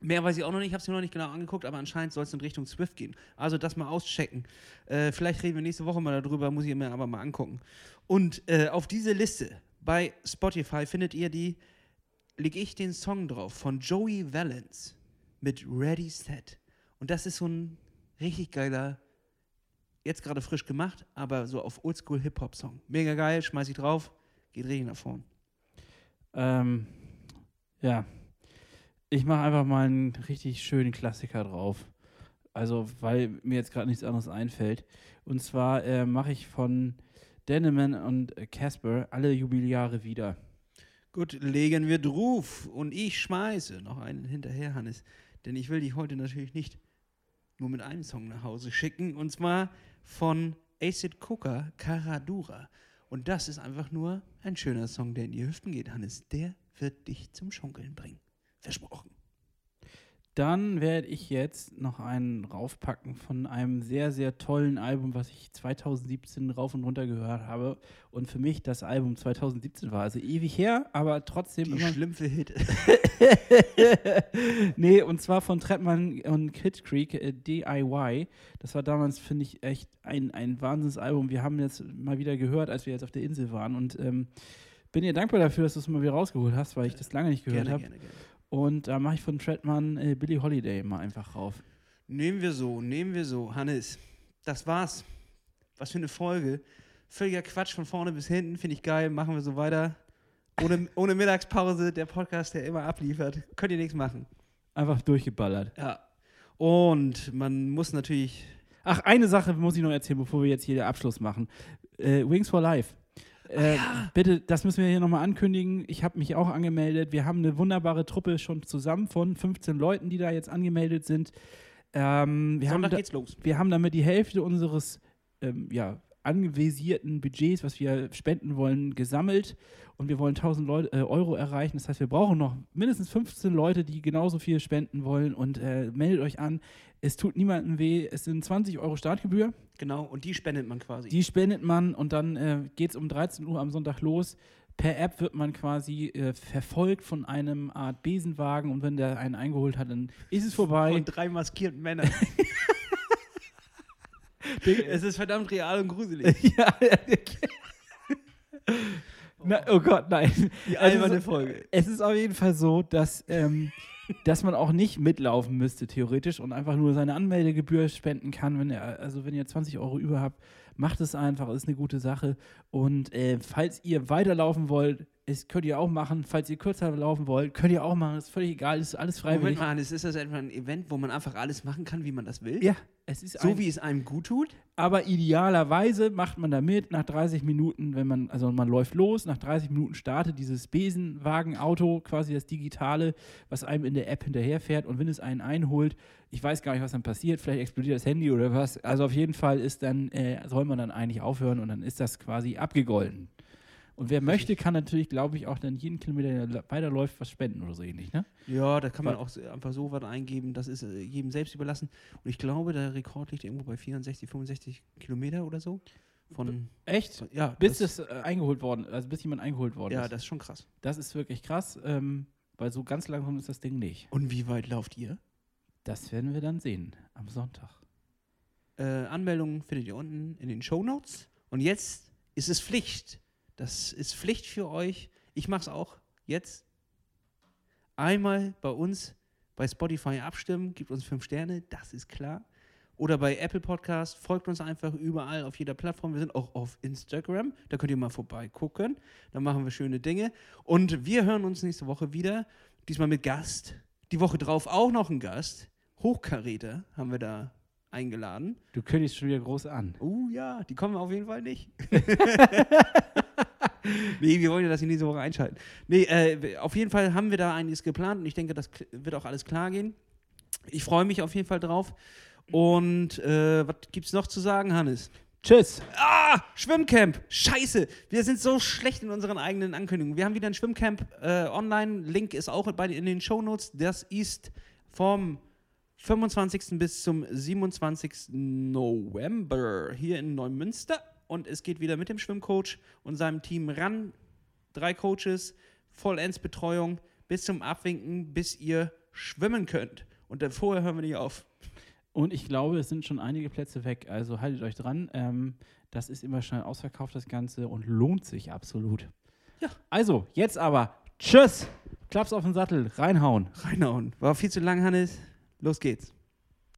Mehr weiß ich auch noch nicht, ich habe es mir noch nicht genau angeguckt, aber anscheinend soll es in Richtung Swift gehen. Also das mal auschecken. Äh, vielleicht reden wir nächste Woche mal darüber, muss ich mir aber mal angucken. Und äh, auf diese Liste bei Spotify findet ihr die, lege ich den Song drauf von Joey Valence mit Ready Set. Und das ist so ein richtig geiler, jetzt gerade frisch gemacht, aber so auf Oldschool Hip-Hop-Song. Mega geil, schmeiß ich drauf, geht richtig nach vorn. Ähm, ja. Ich mache einfach mal einen richtig schönen Klassiker drauf. Also, weil mir jetzt gerade nichts anderes einfällt. Und zwar äh, mache ich von Deneman und Casper alle Jubiläare wieder. Gut, legen wir drauf. Und ich schmeiße noch einen hinterher, Hannes. Denn ich will dich heute natürlich nicht nur mit einem Song nach Hause schicken. Und zwar von Acid Cooker, Caradura. Und das ist einfach nur ein schöner Song, der in die Hüften geht, Hannes. Der wird dich zum Schunkeln bringen. Versprochen. Dann werde ich jetzt noch einen raufpacken von einem sehr, sehr tollen Album, was ich 2017 rauf und runter gehört habe. Und für mich das Album 2017 war. Also ewig her, aber trotzdem Die immer. Schlümpfe Hit. nee, und zwar von Trettmann und Kid Creek, äh, DIY. Das war damals, finde ich, echt ein, ein Wahnsinnsalbum. Wir haben jetzt mal wieder gehört, als wir jetzt auf der Insel waren. Und ähm, bin dir dankbar dafür, dass du es mal wieder rausgeholt hast, weil ich das lange nicht gehört gerne, habe. gerne, gerne. Und da mache ich von Trettmann äh, Billie Holiday mal einfach rauf. Nehmen wir so, nehmen wir so. Hannes, das war's. Was für eine Folge. Völliger Quatsch von vorne bis hinten, finde ich geil, machen wir so weiter. Ohne, ohne Mittagspause, der Podcast, der immer abliefert. Könnt ihr nichts machen. Einfach durchgeballert. Ja. Und man muss natürlich. Ach, eine Sache muss ich noch erzählen, bevor wir jetzt hier den Abschluss machen. Äh, Wings for Life. Äh, Bitte, das müssen wir hier nochmal ankündigen. Ich habe mich auch angemeldet. Wir haben eine wunderbare Truppe schon zusammen von 15 Leuten, die da jetzt angemeldet sind. Ähm, wir, haben Sonntag da, geht's los. wir haben damit die Hälfte unseres ähm, ja, anvisierten Budgets, was wir spenden wollen, gesammelt. Und wir wollen 1000 Leute, äh, Euro erreichen. Das heißt, wir brauchen noch mindestens 15 Leute, die genauso viel spenden wollen. Und äh, meldet euch an. Es tut niemandem weh. Es sind 20 Euro Startgebühr. Genau, und die spendet man quasi. Die spendet man und dann äh, geht es um 13 Uhr am Sonntag los. Per App wird man quasi äh, verfolgt von einem Art Besenwagen und wenn der einen eingeholt hat, dann ist es vorbei. Von drei maskierten Männern. es ist verdammt real und gruselig. ja, Na, oh Gott, nein. Die Es ist- alberne Folge. Es ist auf jeden Fall so, dass, ähm, dass man auch nicht mitlaufen müsste, theoretisch, und einfach nur seine Anmeldegebühr spenden kann. Wenn ihr, also wenn ihr 20 Euro über habt, macht es einfach, ist eine gute Sache. Und äh, falls ihr weiterlaufen wollt, ist, könnt ihr auch machen. Falls ihr kürzer laufen wollt, könnt ihr auch machen. Ist völlig egal, ist alles freiwillig. Moment mal, ist das etwa ein Event, wo man einfach alles machen kann, wie man das will? Ja, es ist So ein, wie es einem gut tut? aber idealerweise macht man da mit nach 30 Minuten, wenn man, also man läuft los, nach 30 Minuten startet dieses Besenwagenauto, quasi das Digitale, was einem in der App hinterherfährt und wenn es einen einholt, ich weiß gar nicht, was dann passiert, vielleicht explodiert das Handy oder was, also auf jeden Fall ist dann, äh, soll man dann eigentlich aufhören und dann ist das quasi abgegolten. Und wer möchte, kann natürlich, glaube ich, auch dann jeden Kilometer, der weiterläuft, was spenden oder so ähnlich, ne? Ja, da kann man Weil- auch einfach so was eingeben, das ist äh, jedem selbst überlassen. Und ich glaube, der Rekord liegt irgendwo bei 64, 65 Kilometer oder so. Von, Echt? von ja, Bis das, äh, eingeholt worden, also bis jemand eingeholt worden ja, ist. das ist schon krass. Das ist wirklich krass, ähm, weil so ganz langsam ist das Ding nicht. Und wie weit lauft ihr? Das werden wir dann sehen am Sonntag. Äh, Anmeldungen findet ihr unten in den Show Notes. Und jetzt ist es Pflicht. Das ist Pflicht für euch. Ich mache es auch jetzt. Einmal bei uns bei Spotify abstimmen, gibt uns fünf Sterne, das ist klar. Oder bei Apple Podcast, folgt uns einfach überall auf jeder Plattform. Wir sind auch auf Instagram, da könnt ihr mal vorbeigucken. Da machen wir schöne Dinge. Und wir hören uns nächste Woche wieder, diesmal mit Gast. Die Woche drauf auch noch ein Gast. Hochkaräter haben wir da eingeladen. Du kündigst schon wieder groß an. Oh ja, die kommen auf jeden Fall nicht. nee, wir wollen ja, dass sie nächste Woche einschalten. Nee, äh, auf jeden Fall haben wir da einiges geplant und ich denke, das wird auch alles klar gehen. Ich freue mich auf jeden Fall drauf. Und äh, was gibt's noch zu sagen, Hannes? Tschüss. Ah, Schwimmcamp. Scheiße. Wir sind so schlecht in unseren eigenen Ankündigungen. Wir haben wieder ein Schwimmcamp äh, online. Link ist auch bei, in den Shownotes. Das ist vom 25. bis zum 27. November hier in Neumünster. Und es geht wieder mit dem Schwimmcoach und seinem Team ran. Drei Coaches, Vollends-Betreuung bis zum Abwinken, bis ihr schwimmen könnt. Und dann vorher hören wir nicht auf. Und ich glaube, es sind schon einige Plätze weg. Also haltet euch dran. Ähm, das ist immer schnell ausverkauft, das Ganze, und lohnt sich absolut. Ja. Also, jetzt aber. Tschüss. Klaps auf den Sattel. Reinhauen. Reinhauen. War viel zu lang, Hannes. Los geht's.